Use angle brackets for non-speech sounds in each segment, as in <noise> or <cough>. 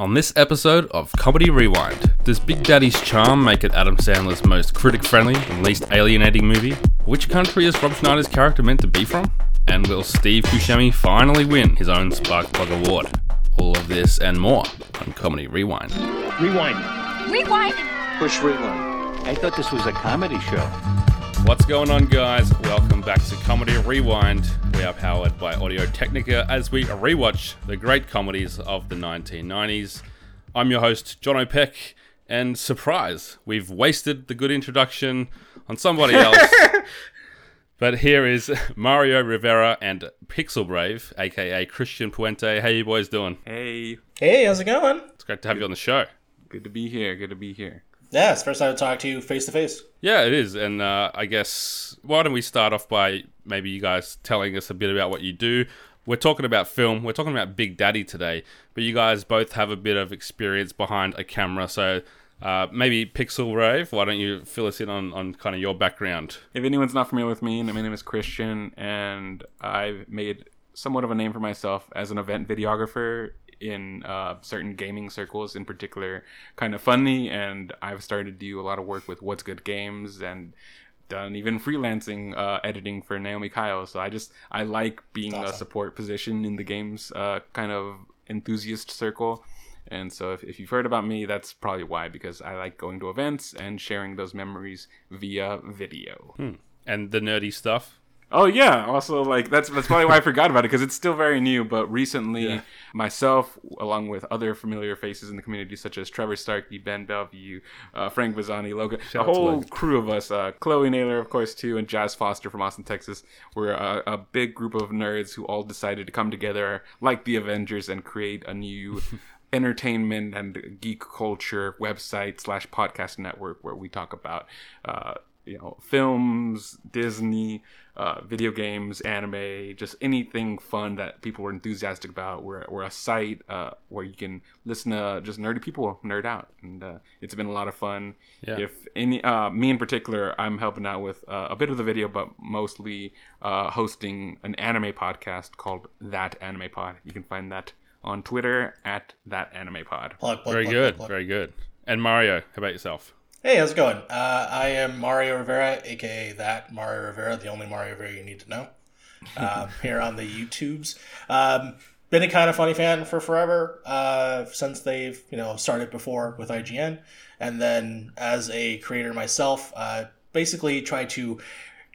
On this episode of Comedy Rewind, does Big Daddy's charm make it Adam Sandler's most critic friendly and least alienating movie? Which country is Rob Schneider's character meant to be from? And will Steve Buscemi finally win his own Sparkplug Award? All of this and more on Comedy Rewind. Rewind. Rewind. Push rewind. I thought this was a comedy show. What's going on, guys? Welcome back to Comedy Rewind. We are powered by Audio Technica as we rewatch the great comedies of the 1990s. I'm your host, John O'Peck, and surprise, we've wasted the good introduction on somebody <laughs> else. but here is Mario Rivera and Pixel Brave, aka Christian Puente. How you boys doing? Hey, Hey, how's it going? It's great to have you on the show. good to be here. Good to be here. Yeah, it's the first time to talk to you face to face. Yeah, it is. And uh, I guess why don't we start off by maybe you guys telling us a bit about what you do? We're talking about film. We're talking about Big Daddy today, but you guys both have a bit of experience behind a camera. So uh, maybe Pixel Brave, why don't you fill us in on, on kind of your background? If anyone's not familiar with me, my name is Christian, and I've made somewhat of a name for myself as an event videographer in uh, certain gaming circles, in particular, Kinda Funny. And I've started to do a lot of work with What's Good Games and done even freelancing uh, editing for Naomi Kyle. So I just I like being a support position in the games uh, kind of enthusiast circle. And so if, if you've heard about me, that's probably why, because I like going to events and sharing those memories via video. And the nerdy stuff? Oh yeah, also like that's that's probably why I forgot about it because it's still very new. But recently, myself, along with other familiar faces in the community such as Trevor Starkey, Ben Bellevue, uh, Frank Vazani, Logan, a whole Logan. crew of us, uh, Chloe Naylor, of course, too, and Jazz Foster from Austin, Texas. We're a, a big group of nerds who all decided to come together like the Avengers and create a new. <laughs> entertainment and geek culture website slash podcast network where we talk about uh, you know films disney uh, video games anime just anything fun that people were enthusiastic about we're, we're a site uh, where you can listen to just nerdy people nerd out and uh, it's been a lot of fun Yeah. if any uh, me in particular i'm helping out with uh, a bit of the video but mostly uh, hosting an anime podcast called that anime pod you can find that on twitter at that anime pod Plug, plug, Very plug, good. plug, plug. Very good. And Mario, how about yourself? Hey, how's it going? Uh, I am Mario Rivera, aka that Mario Rivera, the only Mario Rivera you need to know. Um, <laughs> here on the YouTubes. Um, been a Kinda Funny fan for forever, uh, since they've you know started before with IGN, and then as a creator myself, uh, basically try to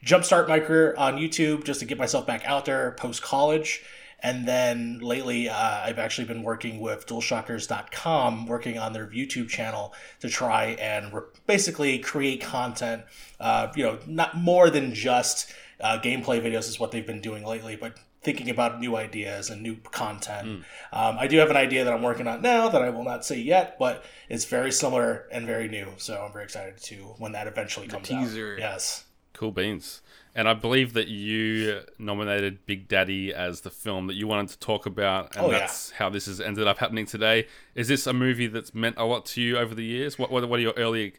jumpstart my career on YouTube just to get myself back out there post college. And then lately, uh, I've actually been working with DualShockers.com, working on their YouTube channel to try and re- basically create content. Uh, you know, not more than just uh, gameplay videos is what they've been doing lately, but thinking about new ideas and new content. Um, I do have an idea that I'm working on now that I will not say yet, but it's very similar and very new. So I'm very excited to when that eventually comes teaser. out. Yes. Cool beans. And I believe that you nominated Big Daddy as the film that you wanted to talk about, and Oh, yeah. that's how this has ended up happening today. Is this a movie that's meant a lot to you over the years? What What, what are your early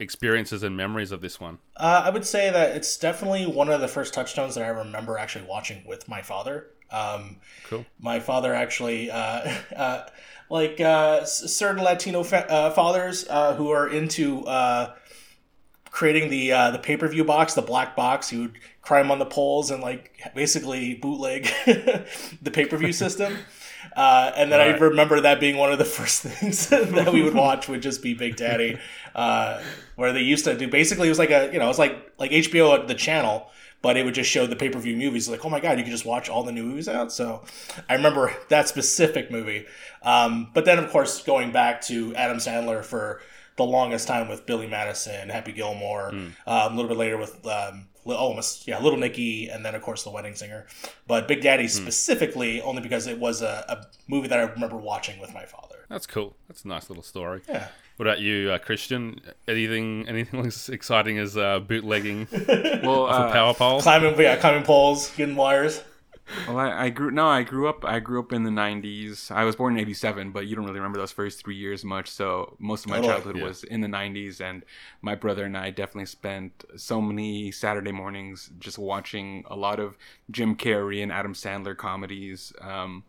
experiences and memories of this one? Uh, I would say that it's definitely one of the first touchstones that I remember actually watching with my father. Um, Cool. My father actually, uh, <laughs> uh, like uh, certain Latino fa- uh, fathers uh, who are into uh, creating the uh, the pay per view box, the black box. He would climb on the poles and like basically bootleg <laughs> the pay per view system. Uh, and then I remember that being one of the <laughs> first things that we would <laughs> watch would just be Big Daddy, uh, where they used to do basically it was like a you know it was like like HBO at the channel, but it would just show the pay per view movies. Like oh my god, you could just watch all the new movies out. So I remember that specific movie. Um, but then of course going back to Adam Sandler for the longest time with Billy Madison, Happy Gilmore, um, a little bit later with um, Li- almost yeah, Little Nicky, and then of course The Wedding Singer. But Big Daddy specifically only because it was a, a movie that I remember watching with my father. That's cool. That's a nice little story. Yeah. What about you, uh, Christian? Anything anything <laughs> as exciting as uh, bootlegging <laughs> well off a uh, power pole? Climbing, yeah, climbing poles, getting wires. Well, I, I grew no, I grew up. I grew up in the '90s. I was born in '87, but you don't really remember those first three years much. So most of my Totally, childhood yeah. was in the '90s, and my brother and I definitely spent so many Saturday mornings just watching a lot of Jim Carrey and Adam Sandler comedies. Um,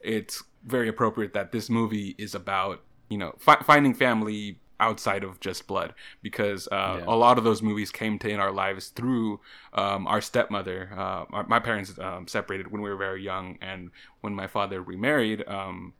it's very appropriate that this movie is about you know fi- finding family outside of just blood because uh, Yeah. a lot of those movies came to in our lives through um, our stepmother. Uh, our, my parents um, separated when we were very young, and when my father remarried, um,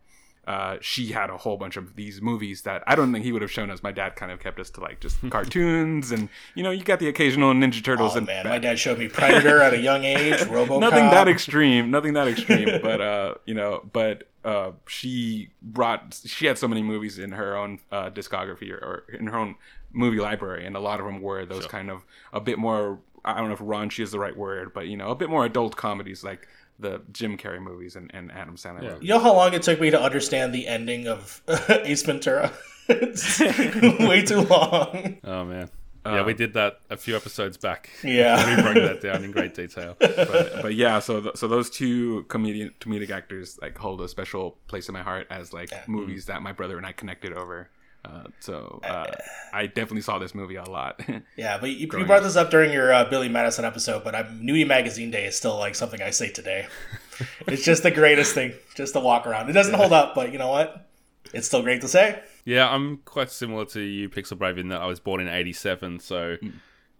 uh, she had a whole bunch of these movies that I don't think he would have shown us. My dad kind of kept us to like just <laughs> cartoons, and you know, you got the occasional Ninja Turtles Oh and man, my dad showed me Predator at a young age. RoboCop. <laughs> nothing that extreme nothing that extreme <laughs> but uh you know but uh she brought she had so many movies in her own uh discography or, or in her own movie library and a lot of them were those kind of a bit more i don't know if raunchy is the right word but you know a bit more adult comedies like the jim carrey movies and, and adam sandler Yeah. You know how long it took me to understand the ending of <laughs> Ace Ventura? <laughs> it's <laughs> way too long. Oh man. Yeah, we did that a few episodes back. Yeah. we broke that down in great detail. <laughs> but, but yeah, so th- so those two comedian comedic actors like hold a special place in my heart as like movies that my brother and I connected over. Uh, so uh, I definitely saw this movie a lot. <laughs> Yeah, but you, you Growing brought this up during your uh, Billy Madison episode, but I'm, Nudie Magazine Day is still like something I say today. <laughs> it's just the greatest thing, just to walk around. It doesn't hold up, but you know what? It's still great to say. Yeah, I'm quite similar to you, Pixel Brave, in that I was born in '87. So,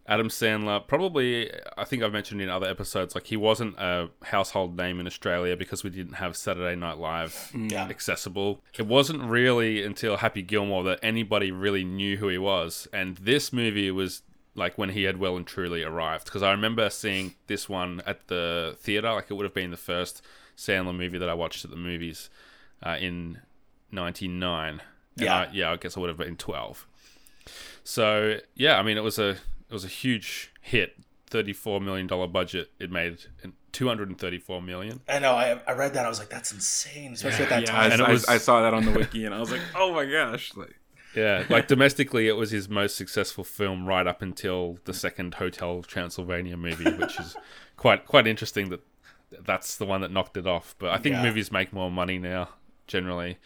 Adam Sandler, probably, I think I've mentioned in other episodes, like he wasn't a household name in Australia because we didn't have Saturday Night Live Yeah. accessible. It wasn't really until Happy Gilmore that anybody really knew who he was, and this movie was like when he had well and truly arrived. Because I remember seeing this one at the theater, like it would have been the first Sandler movie that I watched at the movies uh, in '99. And Yeah. I, yeah, I guess I would have been 12. So yeah, I mean, it was a it was a huge hit. Thirty-four million dollar budget. It made two hundred and thirty-four million. I know. I, I read that. I was like, that's insane, especially at that yeah, time. I, And it I- was- I saw that on the wiki and I was like, oh my gosh, like Yeah, like domestically, it was his most successful film right up until the second Hotel Transylvania movie, which is <laughs> quite quite interesting that that's the one that knocked it off. But I think Yeah. movies make more money now generally,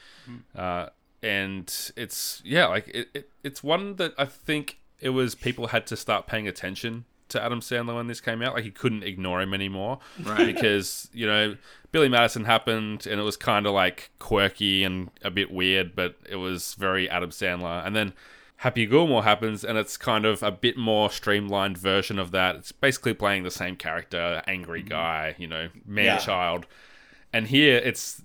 uh, and it's yeah, like it, it it's one that I think it was people had to start paying attention to Adam Sandler when this came out. Like you couldn't ignore him anymore, Right. Because you know Billy Madison happened, and it was kind of like quirky and a bit weird, but it was very Adam Sandler. And then Happy Gilmore happens, and it's kind of a bit more streamlined version of that. It's basically playing the same character, angry mm-hmm. guy, you know, man Yeah. child. And here it's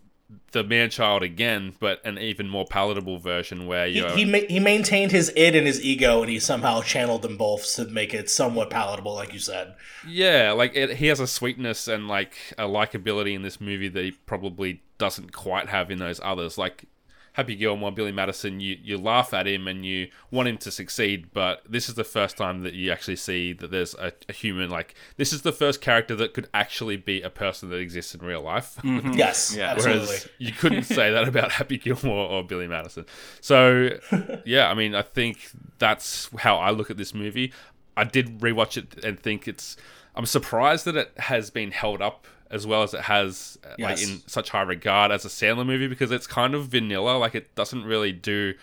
the man child again, but an even more palatable version where he, he, ma- he maintained his id and his ego, and he somehow channeled them both to make it somewhat palatable, like you said. Yeah, like it, he has a sweetness and like a likability in this movie that he probably doesn't quite have in those others. Like Happy Gilmore, Billy Madison, you you laugh at him and you want him to succeed, but this is the first time that you actually see that there's a, a human. Like this is the first character that could actually be a person that exists in real life. Mm-hmm. Yes, Yeah. absolutely. Whereas you couldn't say that about <laughs> Happy Gilmore or Billy Madison. So, <laughs> yeah, I mean, I think that's how I look at this movie. I did rewatch it and think it's. I'm surprised that it has been held up as well as it has, uh, like in such high regard as a Sandler movie because it's kind of vanilla. Like it doesn't really do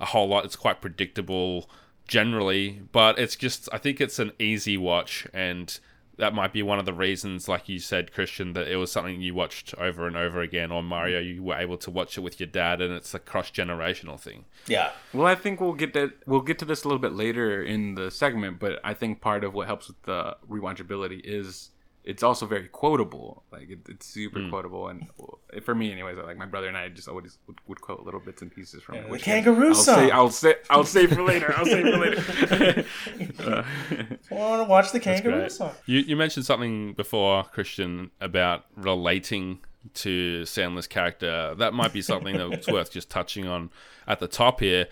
a whole lot. It's quite predictable generally, but it's just I think it's an easy watch and that might be one of the reasons like you said Christian that it was something you watched over and over again or Mario you were able to watch it with your dad and it's a cross generational thing. yeah. Well, I think we'll get that. We'll get to this a little bit later in the segment, but I think part of what helps with the rewatchability is it's also very quotable. Like it, it's super Hmm. quotable, and well, for me, anyways, like my brother and I just always would, would quote little bits and pieces from it. the which kangaroo I'll song. Say, I'll say. I'll save for later. I'll save for later. <laughs> Uh, I want to watch the kangaroo song. You you mentioned something before Christian about relating to Sandler's character. That might be something that's worth just touching on at the top here.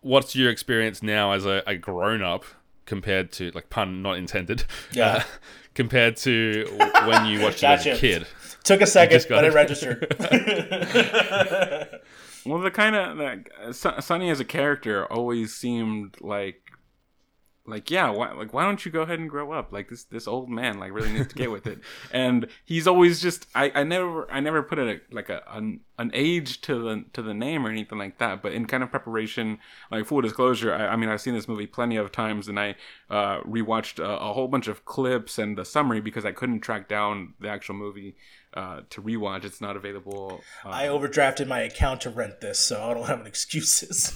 What's your experience now as a, a grown up compared to like pun not intended? Yeah. uh, compared to when you watched it as a kid. Took a second, just got but it it. registered. <laughs> well, the kind of like Sonny as a character always seemed like like yeah why like why don't you go ahead and grow up? Like this this old man like really needs to get with it. <laughs> And he's always just i i never i never put a like a an, an age to the to the name or anything like that but in kind of preparation like full disclosure i, I mean i've seen this movie plenty of times and i uh rewatched a, a whole bunch of clips and the summary because i couldn't track down the actual movie uh, to rewatch. It's not available. Uh, I overdrafted my account to rent this, so I don't have any excuses.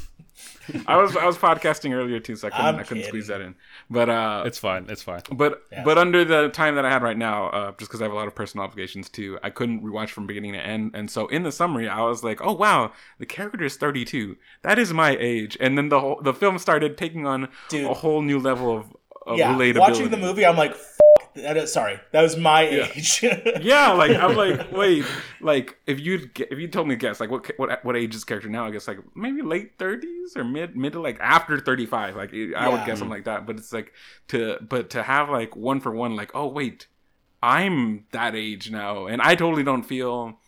I was I was podcasting earlier too, so I couldn't I'm I couldn't squeeze that in. But uh, It's fine. It's fine. but Yeah. but under the time that I had right now, uh, just because I have a lot of personal obligations too, I couldn't rewatch from beginning to end. And so in the summary, I was like, "Oh wow, the character is 32. That is my age." And then the whole the film started taking on Dude. a whole new level of, of yeah, relatability. watching the movie, I'm like, F- that is, sorry, that was my age. <laughs> yeah, like I'm like, wait, like if you if you told me to guess, like what what what age is this character now? I guess like maybe late 30s or mid mid to like after 35. Like I would Yeah. guess something like that. But it's like to but to have like one for one, like oh wait, I'm that age now, and I totally don't feel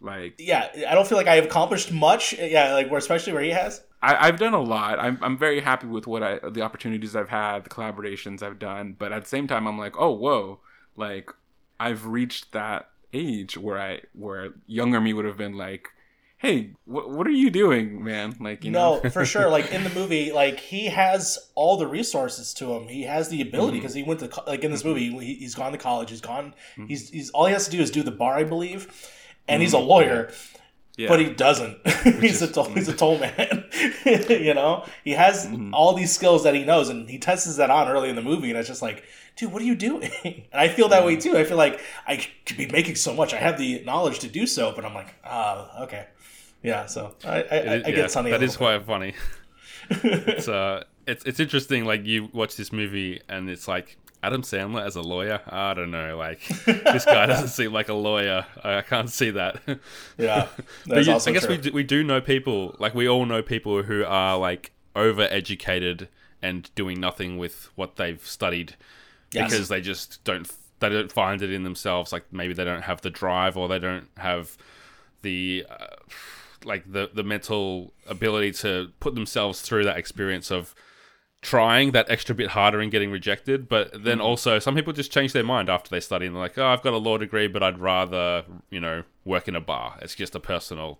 like yeah, I don't feel like I've accomplished much. Yeah, like where especially where he has. I, I've done a lot. I'm I'm very happy with what I the opportunities I've had, the collaborations I've done. But at the same time, I'm like, oh whoa, like I've reached that age where I where younger me would have been like, hey, what what are you doing, man? Like you no, know, for <laughs> sure. Like in the movie, like he has all the resources to him. He has the ability Mm-hmm. because he went to co- like in this movie, he, he's gone to college. He's gone. He's he's all he has to do is do the bar, I believe, and he's a lawyer. Mm-hmm. Yeah. But he doesn't. <laughs> he's a toll, he's a toll man. <laughs> you know, he has Mm-hmm. all these skills that he knows, and he tests that on early in the movie, and it's just like, dude, what are you doing? <laughs> And I feel that way too. I feel like I could be making so much. I have the knowledge to do so, but I'm like, ah, okay, yeah. So I I, I, It- I yeah, get Sonny. a That is quite funny. it's uh, it's it's interesting. Like you watch this movie and it's like Adam Sandler as a lawyer. I don't know. Like this guy doesn't seem like a lawyer. I can't see that. <laughs> yeah. But you- also I guess true. we do, we do know people. Like we all know people who are like over-educated and doing nothing with what they've studied Yes. because they just don't they don't find it in themselves. Like maybe they don't have the drive or they don't have the uh, like the the mental ability to put themselves through that experience of trying that extra bit harder and getting rejected. But then mm. also some people just change their mind after they study and they're like, oh, I've got a law degree, but I'd rather you know work in a bar. It's just a personal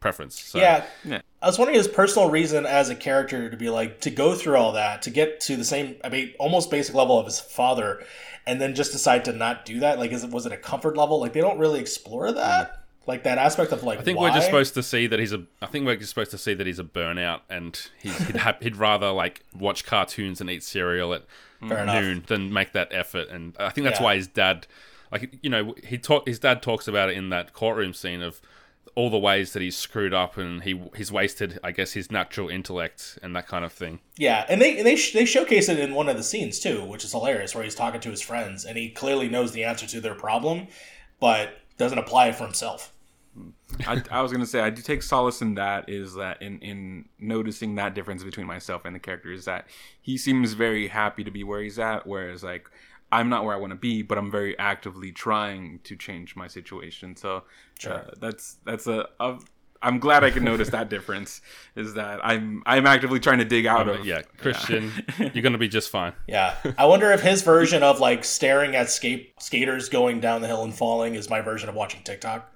preference. So, yeah. Yeah. I was wondering his personal reason as a character to be like to go through all that to get to the same, I mean, almost basic level of his father, and then just decide to not do that. Like, is it was it a comfort level? Like, they don't really explore that, mm. Like that aspect of like. I think why? we're just supposed to see that he's a. I think we're just supposed to see that he's a burnout, and he's, he'd, ha- he'd rather like watch cartoons and eat cereal at mm-hmm. Fair enough. noon than make that effort. And I think that's Yeah. why his dad, like you know, he talk his dad talks about it in that courtroom scene of all the ways that he's screwed up and he he's wasted, I guess, his natural intellect and that kind of thing. Yeah, and they and they sh- they showcase it in one of the scenes too, which is hilarious, where he's talking to his friends and he clearly knows the answer to their problem, but doesn't apply it for himself. I, I was gonna say I do take solace in that is that in in noticing that difference between myself and the character is that he seems very happy to be where he's at, whereas like I'm not where I want to be, but I'm very actively trying to change my situation. So uh, that's that's a, a I'm glad I can notice that difference is that I'm I'm actively trying to dig out But of yeah, Christian, <laughs> you're gonna be just fine. Yeah, I wonder if his version of like staring at skate skaters going down the hill and falling is my version of watching TikTok.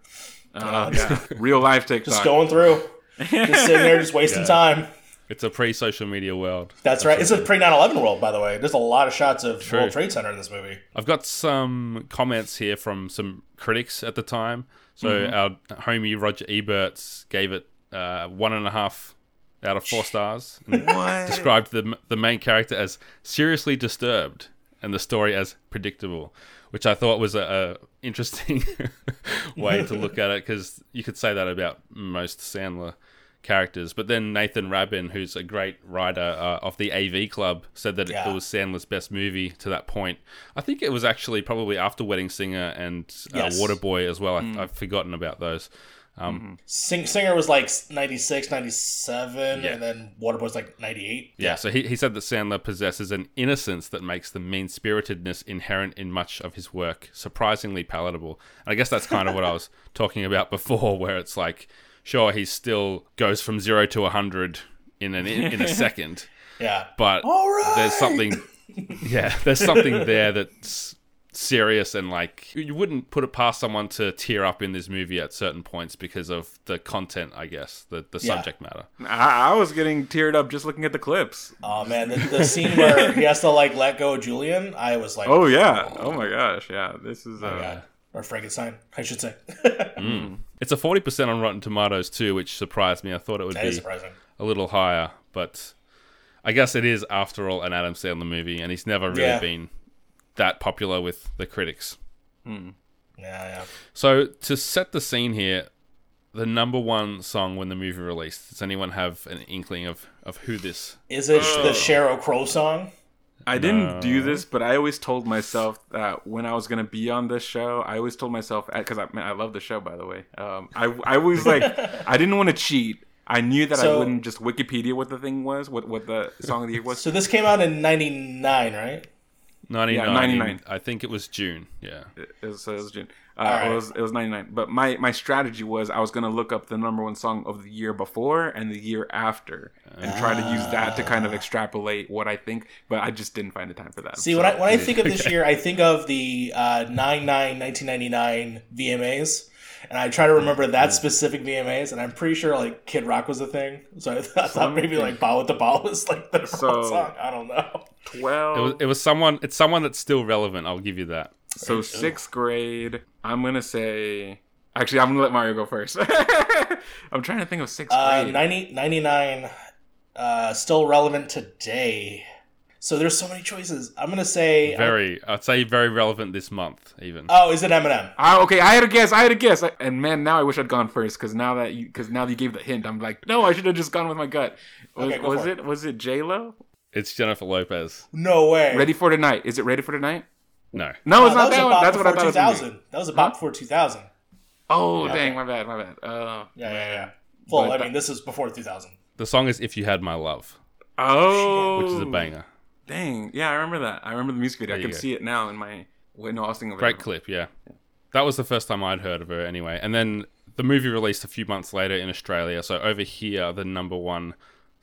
Uh, yeah. real life <laughs> TikTok. Just going through, just sitting there, just <laughs> wasting Yeah. time. It's a pre-social media world. That's right. It's a pre 9 11 world, by the way. There's a lot of shots of True. World Trade Center in this movie. I've got some comments here from some critics at the time. So our homie Roger Eberts gave it uh, one and a half out of four stars. <laughs> Described the the main character as seriously disturbed and the story as predictable, which I thought was a, a interesting <laughs> way to look at it because you could say that about most Sandler characters. But then Nathan Rabin, who's a great writer uh, of the AV Club, said that Yeah. it was Sandler's best movie to that point. I think it was actually probably after Wedding Singer and uh, Yes. Waterboy as well. I, I've forgotten about those. Um, Sing- Singer was like 96, 97, Yeah. and then Waterboy's like 98. Yeah, so he, he said that Sandler possesses an innocence that makes the mean spiritedness inherent in much of his work surprisingly palatable. And I guess that's kind of what I was <laughs> talking about before, where it's like, sure, he still goes from zero to a 100 in, an, in, in a <laughs> second. Yeah. but All right. there's something yeah there's something there that's serious and like you wouldn't put it past someone to tear up in this movie at certain points because of the content i guess the, the Yeah. subject matter I, I was getting teared up just looking at the clips. Oh man, the, the scene where he has to like let go of Julian, I was like, Oh yeah. Oh my gosh. Yeah. This is. Uh, my God. Or Frankenstein, I should say. <laughs> Mm. it's a 40% on rotten tomatoes too which surprised me i thought it would that be surprising. a little higher but i guess it is after all an adam sandler movie and he's never really Yeah. been that popular with the critics hmm. Yeah, yeah. So to set the scene here, the number one song when the movie released. Does anyone have an inkling of of who this? Is it Oh. the Sheryl Crow song? I didn't do this, but I always told myself that when I was gonna be on this show, I always told myself because I man, I love the show by the way. Um, I I was like <laughs> I didn't want to cheat. I knew that I wouldn't just Wikipedia what the thing was, what what the song of the year was. So this came out in '99, right? Ninety nine. 99. I think it was June. Yeah. It was, it was June. Uh, Alright. It was it was ninety nine. But my my strategy was I was gonna look up the number one song of the year before and the year after, and try to use that to kind of extrapolate what I think. But I just didn't find the time for that. See, So- when I when I think of <laughs> this year, I think of the uh, 9 1999 VMAs, and I try to remember that specific VMAs, and I'm pretty sure like Kid Rock was a thing. So I, th- I thought maybe like Bawitdaba was like the number So- one <laughs> song. I don't know. twelve. It was it was someone. It's someone that's still relevant. I'll give you that. So sixth grade, I'm gonna say. Actually, I'm gonna let Mario go first. <laughs> I'm trying to think of sixth Uh, grade. 90, 99, uh, still relevant today. So there's so many choices. I'm gonna say. Very. I'd say very relevant this month even. oh, is it Eminem? Ah, okay, I had a guess. I had a guess, I- and man, now I wish I'd gone first because now that you because now that you gave the hint, I'm like, no, I should have just gone with my gut. Was, Okay, go was for it was it J Lo? It's Jennifer Lopez. No way. Ready for tonight? Is it Ready for tonight? No. No, Oh, it's not was that one. That's what I before thought. It was gonna be. 2000. That was a bop before 2000. Oh dang, my bad, my bad. Uh, Yeah, yeah, yeah. Well, I mean, this is before 2000. The song is "If You Had My Love," oh, which is a banger. Dang, yeah, I remember that. I remember the music video. I can go. see it now in my. Wait, no, I was thinking of it. Great clip, yeah. That was the first time I'd heard of her anyway. And then the movie released a few months later in Australia. So over here, the number one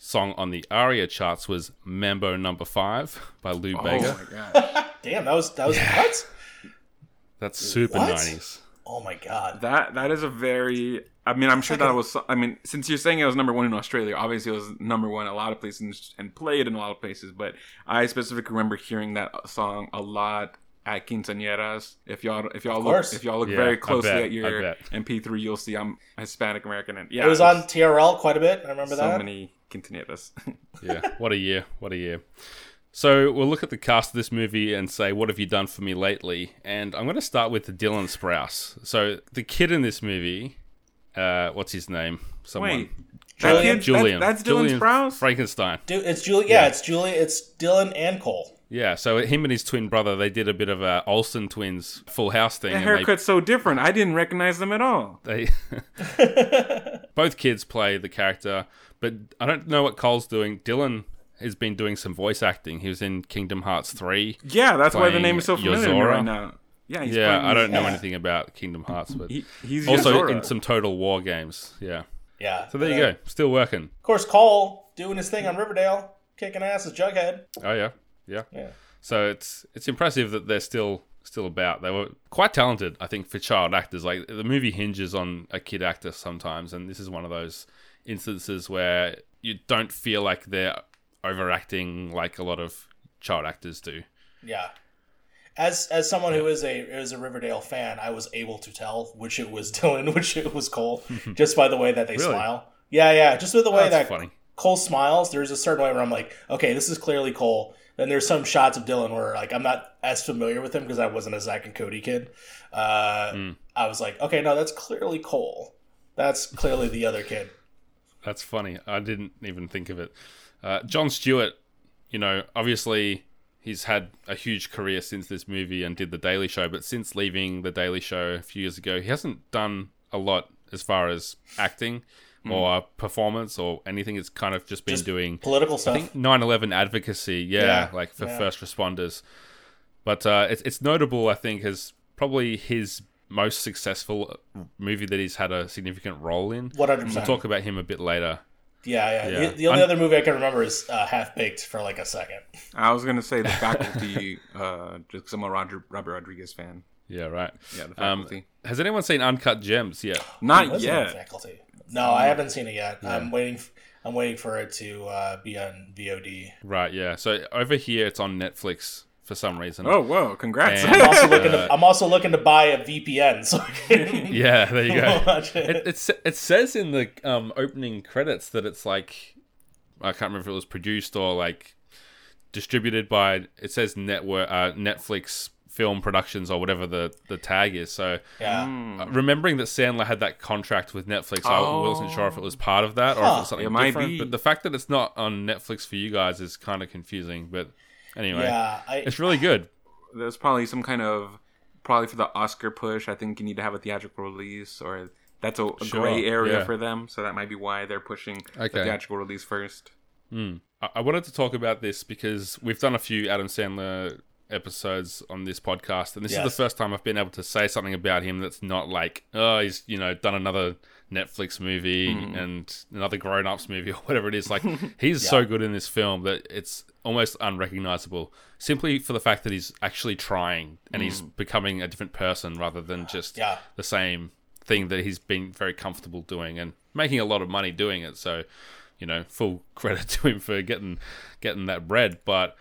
song on the ARIA charts was Mambo Number Five by Lou Oh Bega. my gosh. <laughs> Damn, that was that was what? That's super 90s. Oh my god. That that is a very. I mean, I'm sure that was. I mean, since you're saying it was number one in Australia, obviously it was number one a lot of places and played in a lot of places. But I specifically remember hearing that song a lot at quinceañeras. If y'all if y'all look if y'all look Yeah, very I closely bet, at your. MP3, you'll see I'm Hispanic American and yeah, it was on TRL quite a bit. I remember so that. many quinceañeras. <laughs> Yeah, what a year. What a year. So we'll look at the cast of this movie and say, what have you done for me lately? And I'm going to start with Dylan Sprouse. So the kid in this movie, uh, what's his name? Someone. Wait, Julian. that kid, Julian. That's, that's Dylan Julian Sprouse. Frankenstein. Dude, it's Julie. Yeah, it's Julie. It's Dylan and Cole. Yeah, so him and his twin brother, they did a bit of a Olsen twins Full House thing. The and haircut's so different. I didn't recognize them at all. They, they <laughs> <laughs> both kids play the character, but I don't know what Cole's doing. Dylan has been doing some voice acting. He was in Kingdom Hearts three. Yeah, that's why the name is so familiar Yozora. right now. Yeah, he's yeah, I don't know yeah. anything about Kingdom Hearts, but He, he's also Yozora. in some Total War games. Yeah, Yeah. so there you Uh, go, still working. Of course, Cole doing his thing on Riverdale, kicking ass as Jughead. Oh yeah, yeah. Yeah. So it's it's impressive that they're still still about. They were quite talented, I think, for child actors. Like the movie hinges on a kid actor sometimes, and this is one of those instances where you don't feel like they're overacting like a lot of child actors do. Yeah. As as someone who is a is a Riverdale fan, I was able to tell which it was <laughs> Dylan, which it was Cole, <laughs> just by the way that they Really? smile. Yeah, yeah, just with the way That's that funny. Cole smiles. There's a certain way where I'm like, okay, this is clearly Cole. Then there's some shots of Dylan where like I'm not as familiar with him because I wasn't a Zack and Cody kid. Uh, Hmm. I was like, okay, no, that's clearly Cole. That's clearly the other kid. That's funny. I didn't even think of it. Uh, Jon Stewart, you know, obviously he's had a huge career since this movie and did The Daily Show, but since leaving The Daily Show a few years ago, he hasn't done a lot as far as acting or performance or anything. It's kind of just been Just doing Political stuff. I think 9/11 advocacy, yeah, Yeah, like for yeah. first responders. But uh, it's it's notable, I think, as probably his most successful movie that he's had a significant role in. One hundred We'll talk about him a bit later. Yeah, yeah. Yeah. The, the only I'm- other movie I can remember is uh, Half Baked for like a second. I was gonna say the faculty, <laughs> uh, just 'cause I'm a Roger Robert Rodriguez fan. Yeah, right. Yeah, the Um, faculty. has anyone seen Uncut Gems yet? Not Was it on yet. Faculty. No, I haven't seen it yet. I'm waiting. f- I'm waiting for it to uh, be on VOD. Right, yeah. So over here, it's on Netflix for some reason. Oh, whoa! Congrats. And- I'm also looking. Uh, to, I'm also looking to buy a VPN so can <laughs> Yeah, there you go. <laughs> watch it. it, it says in the um, opening credits that it's like I can't remember if it was produced or like distributed by. It says network uh, Netflix Film Productions or whatever the the tag is. So yeah. uh, remembering that Sandler had that contract with Netflix, I wasn't sure if it was part of that or if it was something It might different. be. But the fact that it's not on Netflix for you guys is kind of confusing. But anyway, Yeah, I, it's really good. There's probably some kind of probably for the Oscar push. I think you need to have a theatrical release, or that's a, a Sure, gray area yeah. for them. So that might be why they're pushing the theatrical release first. Hmm. I I wanted to talk about this because we've done a few Adam Sandler episodes on this podcast, and this is the first time I've been able to say something about him that's not like, oh, he's you know done another Netflix movie mm. and another Grown Ups movie or whatever it is. Like <laughs> he's so good in this film that it's almost unrecognizable, simply for the fact that he's actually trying and he's mm. becoming a different person rather than just Yeah. the same thing that he's been very comfortable doing and making a lot of money doing it. So, you know, full <laughs> credit to him for getting getting that bread. But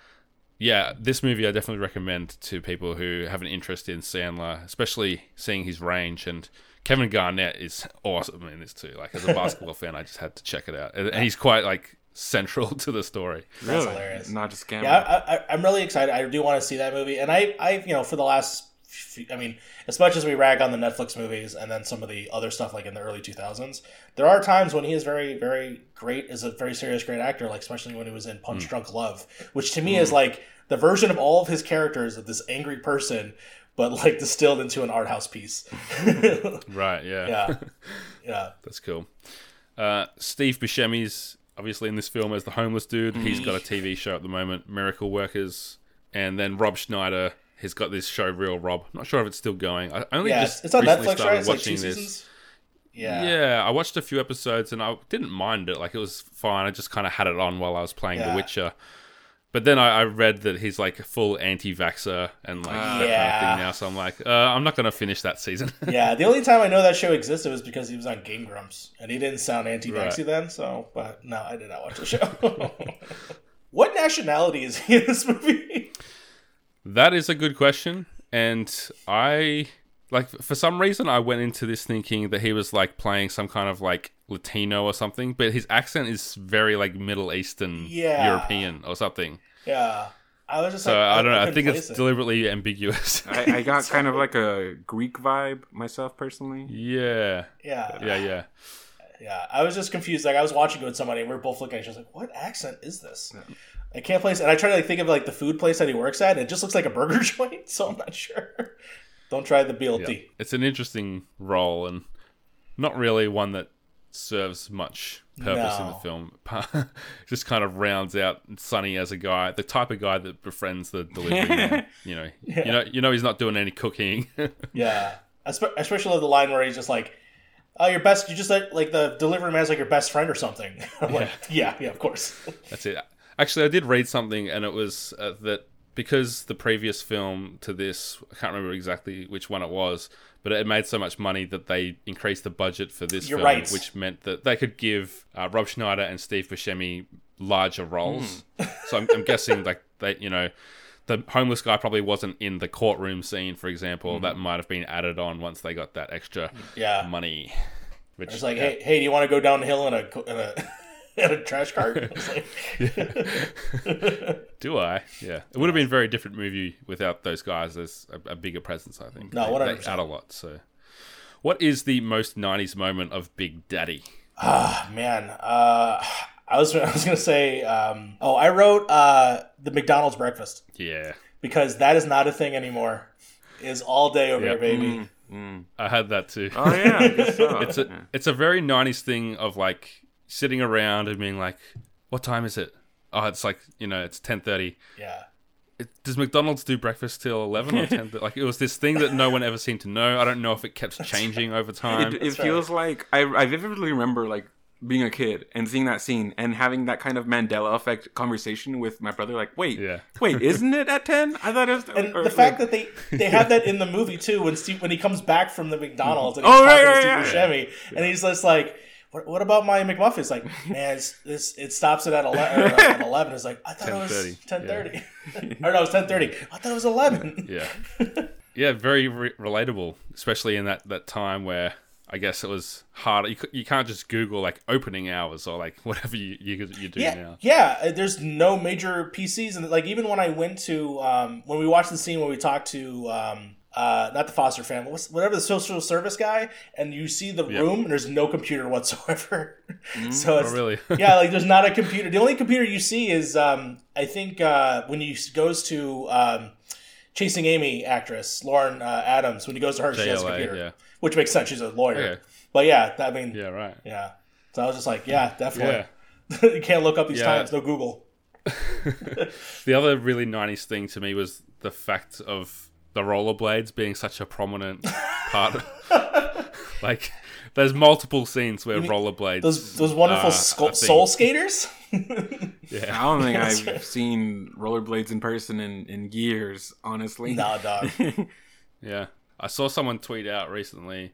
yeah, this movie I definitely recommend to people who have an interest in Sandler, especially seeing his range. And Kevin Garnett is awesome in this too. Like as a <laughs> basketball fan, I just had to check it out, and and he's quite like central <laughs> to the story. That's hilarious. Not just Cameron. Yeah, I, I, I'm really excited. I do want to see that movie, and I, I, you know, for the last, few, I mean, as much as we rag on the Netflix movies and then some of the other stuff like in the early 2000s, there are times when he is very, very great as a very serious, great actor. Like especially when he was in Punch hmm. Drunk Love, which to me hmm. is like the version of all of his characters of this angry person, but like distilled into an art house piece. <laughs> Right? Yeah. yeah, <laughs> yeah, That's cool. Uh, Steve Buscemi's obviously in this film as the homeless dude. He's got a TV show at the moment, Miracle Workers, and then Rob Schneider has got this show, Real Rob. Not sure if it's still going. I only yeah. just It's on recently Netflix, started right? It's like watching two this. seasons. Yeah. Yeah, I watched a few episodes and I didn't mind it. Like it was fine. I just kind of had it on while I was playing The Witcher. But then I, I read that he's like a full anti-vaxxer and like that kind of Yeah. thing now. So I'm like, uh, I'm not going to finish that season. <laughs> Yeah, the only time I know that show existed was because he was on Game Grumps, and he didn't sound anti-vaxxy Right. then. So, but no, I did not watch the show. <laughs> what nationality is he in this movie? That is a good question, and I like for some reason I went into this thinking that he was like playing some kind of like Latino or something, but his accent is very like Middle Eastern Yeah. European or something. yeah, I was just So like, I don't know. I think it's it. deliberately ambiguous. I, I <laughs> got kind of like a Greek vibe myself personally. yeah, yeah, yeah, yeah. yeah. I was just confused. Like I was watching it with somebody, and we are both looking at each other like, "What accent is this?" I can't place, and I try to like think of like the food place that he works at. And it just looks like a burger <laughs> joint, so I'm not sure. Don't try the BLT. Yeah. It's an interesting role and not really one that serves much purpose in the film. <laughs> Just kind of rounds out Sonny as a guy, the type of guy that befriends the delivery man. <laughs> You know, you know, you know, he's not doing any cooking. <laughs> Yeah, Espe- especially the line where he's just like, "Oh, your best." You just like, like the delivery man's like your best friend or something. I'm like, yeah, yeah, of course. That's it. Actually, I did read something, and it was uh, that because the previous film to this, I can't remember exactly which one it was, but it made so much money that they increased the budget for this You're film, right. which meant that they could give uh, Rob Schneider and Steve Buscemi larger roles. <laughs> so I'm, I'm guessing like they, you know. The homeless guy probably wasn't in the courtroom scene, for example. That might have been added on once they got that extra Yeah, money. Which it's like, yeah. hey, hey, do you want to go downhill in a in a, <laughs> in a trash cart? <laughs> Like, Do I? Yeah. It would have been a very different movie without those guys. as a, a bigger presence, I think. No, They- 100%. They add a lot. So, what is the most 90s moment of Big Daddy? ah, man. Uh, I was <laughs> I was gonna say, um, oh, I wrote uh, the McDonald's breakfast Yeah. because that is not a thing anymore. Is all day over Yep. here, baby. I had that too. Oh yeah, I guess so. it's a Yeah. it's a very 90s thing of like sitting around and being like, "What time is it?" Oh, it's like, you know, it's 10:30. Yeah. It, does McDonald's do breakfast till 11 or 10? like it was this thing that no one ever seemed to know. I don't know if it kept changing over time. It, it That's right. feels like I, I vividly remember like being a kid and seeing that scene and having that kind of Mandela effect conversation with my brother. Like, wait, Yeah. wait, isn't it at ten? I thought it was. And or, the fact like- that they they have that in the movie too when Steve when he comes back from the McDonald's and Oh, he's right, talking right, to yeah. Steve Buscemi and he's just like, "What, what about my McMuffin?" It's like, <laughs> man, it's, this it stops it at eleven. Or at <laughs> eleven. It's like I thought it was 10:30, ten thirty. <laughs> or no, it was ten thirty. I thought it was eleven. Yeah. yeah, very re- relatable, especially in that, that time where I guess it was hard. You, you can't just Google like opening hours or like whatever you, you, you do Yeah, now. yeah. uh, There's no major PCs, and like even when I went to um, when we watched the scene where we talked to um, uh, not the foster family, whatever the social service guy, and you see the room, and there's no computer whatsoever. <laughs> so it's Oh, really? <laughs> yeah, like <laughs> there's not a computer. The only computer you see is um, I think uh, when he goes to um, Chasing Amy actress Lauren uh, Adams when he goes to her, she has a computer, yeah. which makes sense. She's a lawyer, Okay. but yeah, I mean, Yeah, right. yeah. So I was just like, yeah, definitely. Yeah. you can't look up these Yeah. times. No Google. The other really 90s thing to me was the fact of the rollerblades being such a prominent <laughs> part. like, there's multiple scenes where rollerblades. Those those wonderful skull, a thing. soul skaters. <laughs> Yeah. I don't think <laughs> I've seen rollerblades in person in, in years, honestly. nah, dog. Yeah. I saw someone tweet out recently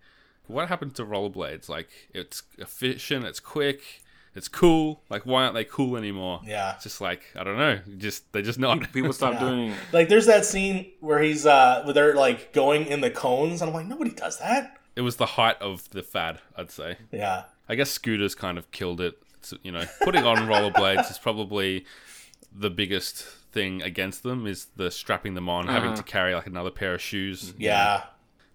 what happened to rollerblades? Like, it's efficient, it's quick, it's cool. Like, why aren't they cool anymore? Yeah. It's just like, I don't know. Just They're just not. People <laughs> stopped doing. It. Like there's that scene where he's uh where they're like going in the cones, and I'm like, nobody does that. It was the height of the fad, I'd say. Yeah. I guess scooters kind of killed it. It's, you know, putting on rollerblades is probably the biggest thing against them is the strapping them on, having to carry like another pair of shoes. Yeah.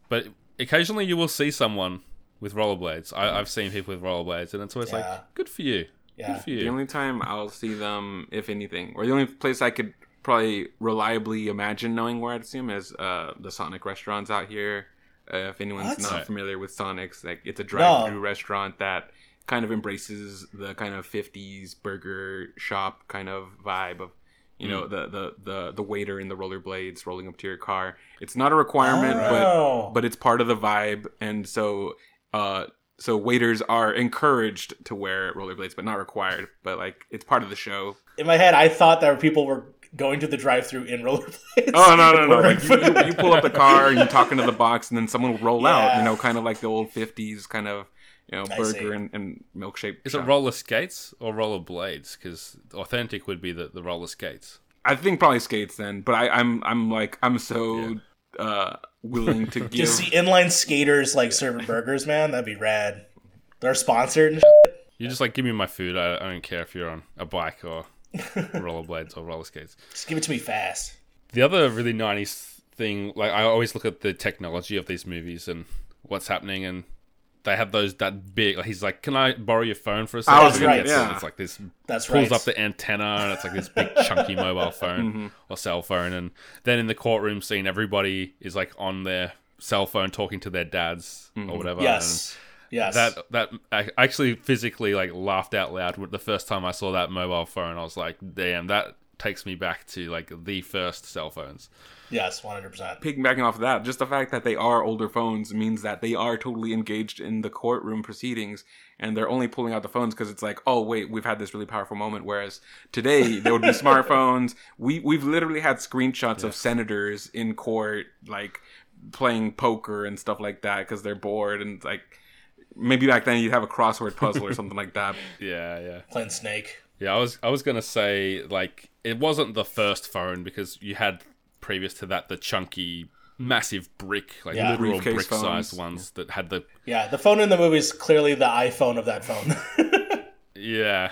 But occasionally you will see someone with rollerblades. I, I've seen people with rollerblades, and it's always Yeah. like, good for you. Yeah. Good for you. The only time I'll see them, if anything, or the only place I could probably reliably imagine knowing where I'd assume is uh, the Sonic restaurants out here. Uh, if anyone's What? not familiar with Sonic's, like it's a drive-through restaurant that kind of embraces the kind of 50s burger shop kind of vibe of you know the, the the the waiter in the rollerblades rolling up to your car it's not a requirement Oh. but but it's part of the vibe and so uh so waiters are encouraged to wear rollerblades but not required but like it's part of the show In my head, I thought that people were going to the drive-through in rollerblades. oh no no no Ordering <laughs> like you, you, you pull up the car and you talk into the box and then someone will roll out you know kind of like the old 50s kind of you know I burger and, and milkshake Is it roller skates or roller blades? Because authentic would be the, the roller skates. i think probably skates then but i i'm i'm like i'm so uh willing to <laughs> give Just see inline skaters like serving burgers, man. That'd be rad. They're sponsored. And You just like give me my food. I, I don't care if you're on a bike or <laughs> rollerblades or roller skates. Just give it to me fast. The other really 90s thing, like I always look at the technology of these movies and what's happening, and they have those that big. Like he's like, "Can I borrow your phone for a second? was And right, yeah. it, It's like this That's pulls right. up the antenna, and it's like this big <laughs> chunky mobile phone Mm-hmm. or cell phone. And then in the courtroom scene, everybody is like on their cell phone talking to their dads Mm-hmm. or whatever. Yes. Yes. That that I actually physically like laughed out loud the first time I saw that mobile phone. I was like, "Damn, that takes me back to like the first cell phones." yes, one hundred percent. piggybacking off of that, just the fact that they are older phones means that they are totally engaged in the courtroom proceedings and they're only pulling out the phones because it's like, oh wait, we've had this really powerful moment. Whereas today there would be <laughs> smartphones. We we've literally had screenshots of senators in court like playing poker and stuff like that because they're bored and like maybe back then you'd have a crossword puzzle or something like that. <laughs> Yeah, yeah. Playing Snake. Yeah, I was I was gonna say like it wasn't the first phone because you had previous to that the chunky, massive brick, like Yeah. literal brick sized phones. ones that had the Yeah, the phone in the movie is clearly the iPhone of that phone. <laughs> yeah,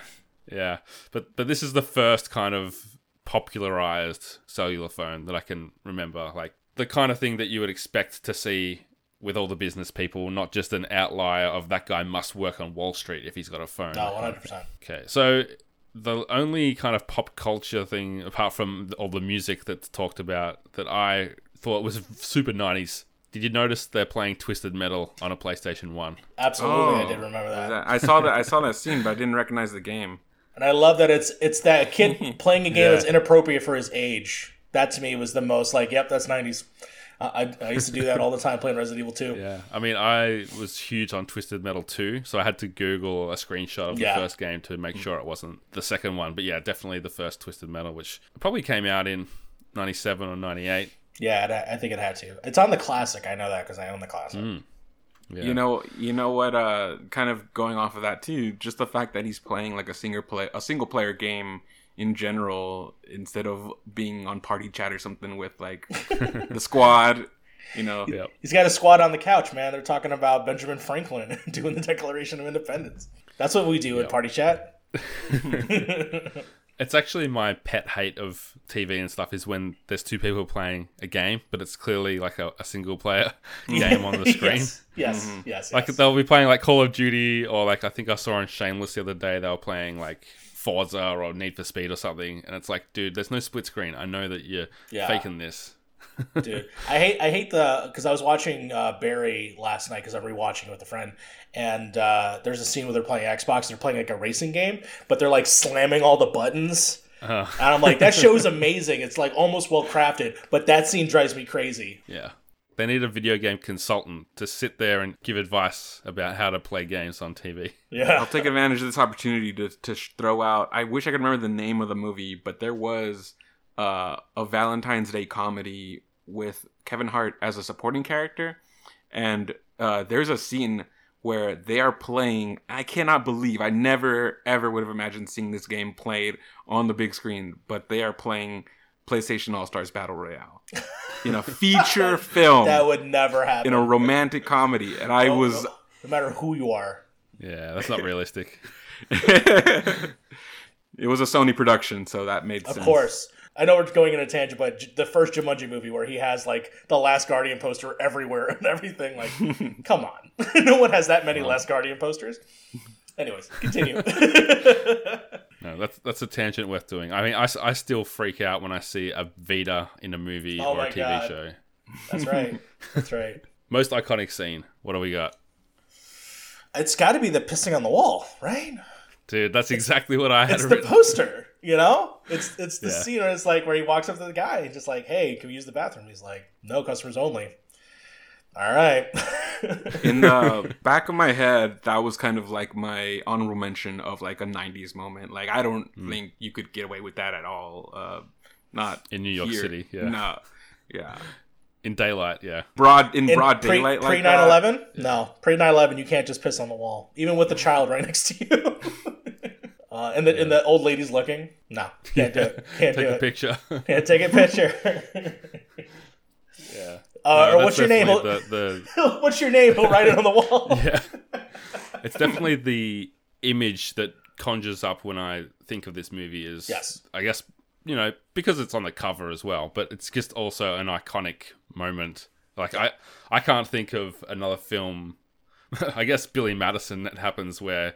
yeah. But but this is the first kind of popularized cellular phone that I can remember. Like the kind of thing that you would expect to see with all the business people, not just an outlier of that guy must work on Wall Street if he's got a phone. No, oh, one hundred percent. Okay, so the only kind of pop culture thing, apart from all the music that's talked about, that I thought was super 90s. Did you notice they're playing Twisted Metal on a PlayStation 1? Absolutely, I Oh, did remember that. I saw that I saw that scene, but I didn't recognize the game. And I love that it's it's that kid <laughs> playing a game Yeah. that's inappropriate for his age. That to me was the most like, yep, that's nineties. I, I used to do that all the time playing Resident Evil 2. <laughs> Yeah, I mean, I was huge on Twisted Metal 2, so I had to Google a screenshot of Yeah. the first game to make sure it wasn't the second one. But yeah, definitely the first Twisted Metal, which probably came out in 97 or 98. Yeah, I think it had to. It's on the classic. I know that because I own the classic. Mm. Yeah. You know, you know what? Uh, kind of going off of that too. Just the fact that he's playing like a single play, a single player game in general, instead of being on party chat or something with like <laughs> the squad. You know, Yep. He's got a squad on the couch, man. They're talking about Benjamin Franklin <laughs> doing the Declaration of Independence. That's what we do in party chat. <laughs> It's actually my pet hate of TV and stuff is when there's two people playing a game, but it's clearly like a, a single player game on the screen. yes, yes, yes. Like yes. they'll be playing like Call of Duty, or like I think I saw on Shameless the other day they were playing like Forza or Need for Speed or something, and it's like, dude, there's no split screen. I know that you're Yeah. faking this. <laughs> dude. I hate I hate the because I was watching uh, Barry last night because I'm rewatching it with a friend, and uh, there's a scene where they're playing Xbox. They're playing like a racing game, but they're like slamming all the buttons. Uh, And I'm like, that <laughs> show is amazing. It's like almost well crafted, but that scene drives me crazy. yeah, they need a video game consultant to sit there and give advice about how to play games on TV. <laughs> Yeah, I'll take advantage of this opportunity to to sh- throw out. I wish I could remember the name of the movie, but there was uh, a Valentine's Day comedy with Kevin Hart as a supporting character, and uh, there's a scene where they are playing. I cannot believe I never ever would have imagined seeing this game played on the big screen, but they are playing PlayStation All Stars Battle Royale in a feature <laughs> film that would never happen. in a romantic comedy, and I Oh, was. no matter who you are. Yeah, that's not realistic. <laughs> it was a Sony production, so that made Of sense. Of course. I know we're going in a tangent, but the first Jumanji movie where he has like the Last Guardian poster everywhere <laughs> and everything, like, come on. no one has that many Last Guardian posters. Anyways, continue. No, that's that's a tangent worth doing. I mean, I, I still freak out when I see a Vita in a movie Oh or a TV God. show. That's right. That's <laughs> right. Most iconic scene. What do we got? It's got to be the pissing on the wall, right? Dude, that's exactly what I had It's the poster, you know? It's it's the Yeah. scene where it's like where he walks up to the guy and just like, hey, can we use the bathroom? He's like, no, customers only. All right. <laughs> In the back of my head, that was kind of like my honorable mention of like a '90s moment. Like I don't Hmm. think you could get away with that at all. Uh, not In New York here. City, yeah. No, yeah. In daylight, yeah. Broad in, In broad pre, daylight, pre like that. 9/11? No, pre 9/11, you can't just piss on the wall, even with the child right next to you. <laughs> uh, and the and the old lady's looking. No, can't do it. <laughs> Can't Take do a it. picture. Can't take a picture. yeah. Uh, No, or what's your name? The, the, <laughs> what's your name? He'll write it on the wall. <laughs> yeah. It's definitely the image that conjures up when I think of this movie is Yes. I guess, you know, because it's on the cover as well, but it's just also an iconic moment. Like I I can't think of another film <laughs> I guess Billy Madison that happens where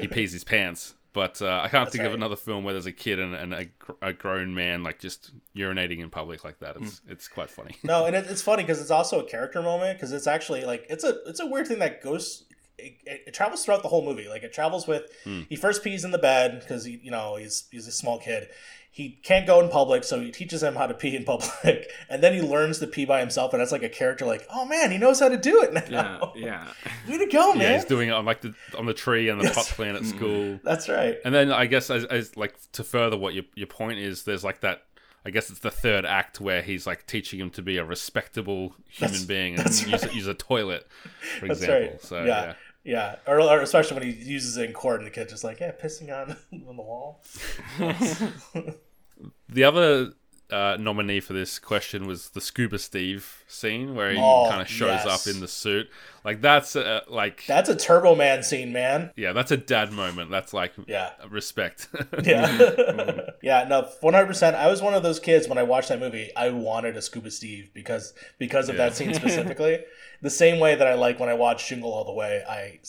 he pees his pants. But uh, I can't think of another film where there's a kid and, and a, a grown man like just urinating in public like that. It's it's quite funny. No, and it, <laughs> it's funny because it's also a character moment because it's actually like it's a it's a weird thing that goes. It, it, it travels throughout the whole movie. Like it travels with he first pees in the bed because he you know he's he's a small kid. He can't go in public, so he teaches him how to pee in public, <laughs> and then he learns to pee by himself. And that's like a character, like, oh man, he knows how to do it Yeah, now. <laughs> yeah. Way to go, Yeah, man! he's doing it on like the on the tree and the pot plant at mm. school. That's right. And then I guess as, as like to further what your your point is, there's like that. I guess it's the third act where he's like teaching him to be a respectable human That's- being and that's use, right. use a toilet, for That's example. right. So yeah. yeah. Yeah, Or, or especially when he uses it in court, and the kid's just like, "Yeah, pissing on <laughs> on the wall." <laughs> The other uh, nominee for this question was the Scuba Steve scene where he Oh, kind of shows yes. up in the suit. Like that's a, like That's a Turbo Man scene, man. yeah, that's a dad moment. That's like Yeah. respect. <laughs> Yeah. <laughs> yeah, no, 100%. I was one of those kids when I watched that movie, I wanted a Scuba Steve because because of that scene <laughs> specifically. the same way that I like when I watched Jingle All the Way, I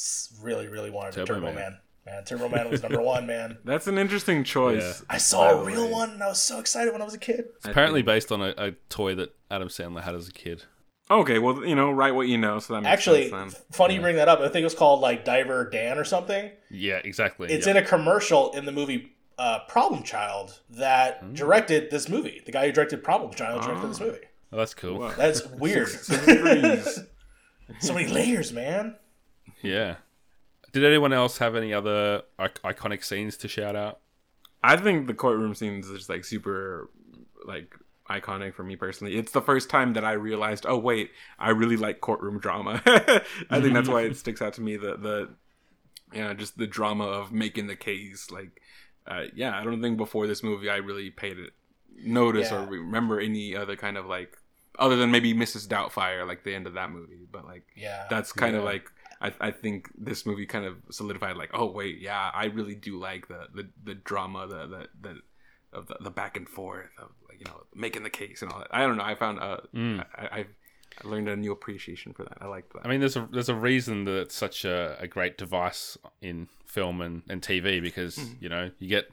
really really wanted Turbo a Turbo Man. Man. Man, Turbo Man was number 1, man. <laughs> That's an interesting choice. I saw a real one and I was so excited when I was a kid. It's Apparently based on a, a toy that Adam Sandler had as a kid. Okay, well, you know, write what you know, so that makes Actually, sense then. funny you bring that up. I think it was called like Diver Dan or something. Yeah, exactly. It's yeah. in a commercial in the movie uh, Problem Child that Hmm. directed this movie. The guy who directed Problem Child directed this Oh. movie. Oh, that's cool. Wow. That's <laughs> weird. <laughs> So many layers, man. Yeah. Did anyone else have any other I- iconic scenes to shout out? I think the courtroom scenes is just like super like iconic for me personally. It's the first time that I realized, oh wait, I really like courtroom drama. <laughs> I think that's why it <laughs> sticks out to me. The the yeah, just the drama of making the case. Like, uh, yeah, I don't think before this movie I really paid it notice Yeah. or remember any other kind of like other than maybe Mrs. Doubtfire, like the end of that movie. But like Yeah. that's kind of like I, I think this movie kind of solidified like oh wait yeah I really do like the the, the drama the the, the of the, the back and forth of like you know making the case and all that. I don't know I found uh Mm. I, I I learned a new appreciation for that. I like that. I mean, there's a there's a reason that it's such a, a great device in film and, and TV because you know you get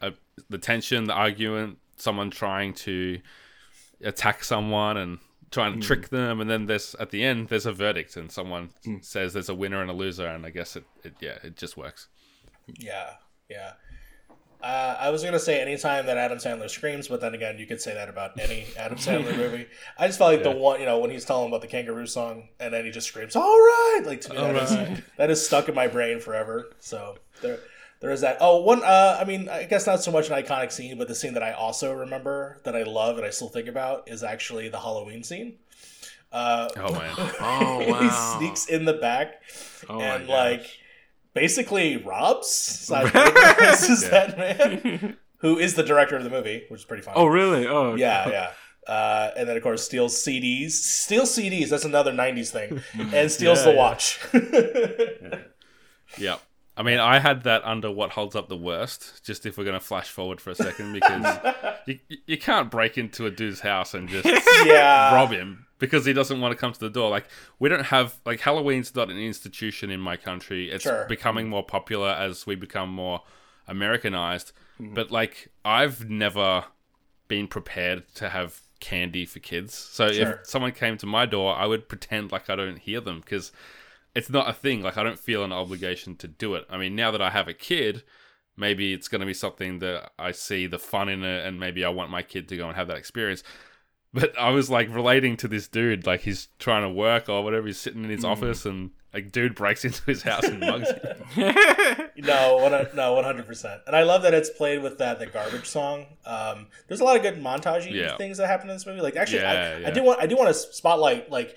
a, the tension, the argument, someone trying to attack someone and trying to trick them, and then there's at the end there's a verdict and someone says there's a winner and a loser, and I guess it, it yeah it just works. Yeah, yeah. Uh, I was gonna say anytime that Adam Sandler screams, but then again, you could say that about any Adam <laughs> Sandler movie. I just felt like the one, you know, when he's telling about the kangaroo song, and then he just screams, "All right!" Like to me, that is Alright. that is stuck in my brain forever. So there, there is that. Oh, one. Uh, I mean, I guess not so much an iconic scene, but the scene that I also remember that I love and I still think about is actually the Halloween scene. Uh, Oh man, <laughs> Oh, he sneaks in the back oh and like basically robs Cyborg <laughs> is that man who is the director of the movie, which is pretty funny. oh really oh yeah, yeah. Uh, and then of course steals CDs. Steals CDs. That's another '90s thing. <laughs> And steals Yeah, the yeah. watch. yeah. I mean, I had that under what holds up the worst. Just if we're gonna flash forward for a second, because <laughs> you, you can't break into a dude's house and just <laughs> yeah. rob him because he doesn't want to come to the door. Like we don't have like Halloween's not an institution in my country. It's Sure. becoming more popular as we become more Americanized. Mm-hmm. But like I've never been prepared to have candy for kids. So Sure. if someone came to my door, I would pretend like I don't hear them because it's not a thing. Like I don't feel an obligation to do it. I mean, now that I have a kid, maybe it's going to be something that I see the fun in it, and maybe I want my kid to go and have that experience. But I was like relating to this dude, like he's trying to work or whatever. He's sitting in his office, and like dude breaks into his house and mugs him. <laughs> <laughs> No, no, one hundred percent. And I love that it's played with that the garbage song. Um, there's a lot of good montage Yeah. things that happen in this movie. Like actually, Yeah, I, yeah. I do want I do want to spotlight like.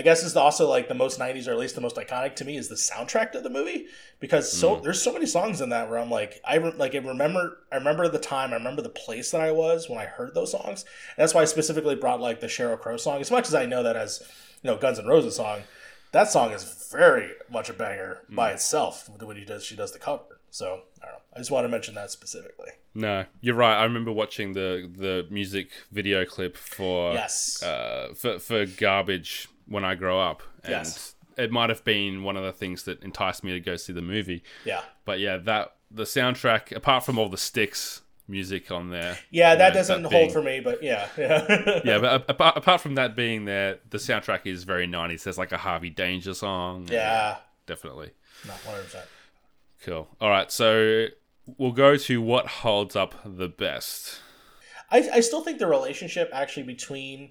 I guess is also like the most '90s, or at least the most iconic to me, is the soundtrack to the movie because so Mm. there's so many songs in that where I'm like, I re- like I remember, I remember the time, I remember the place that I was when I heard those songs. And that's why I specifically brought like the Sheryl Crow song, as much as I know that as you know Guns N' Roses song, that song is very much a banger Mm. by itself when he does she does the cover. So I don't know. I just want to mention that specifically. No, you're right. I remember watching the the music video clip for Yes. uh, for for garbage when I grow up, and Yes. it might have been one of the things that enticed me to go see the movie. yeah. But yeah, that the soundtrack, apart from all the sticks music on there, Yeah, you that know, doesn't that hold being- for me, but yeah, yeah, <laughs> Yeah, but <laughs> apart, apart from that being there, the soundtrack is very 90s. There's like a Harvey Danger song. yeah, Definitely. not one hundred percent. Cool. All right, so we'll go to what holds up the best. I, I still think the relationship actually between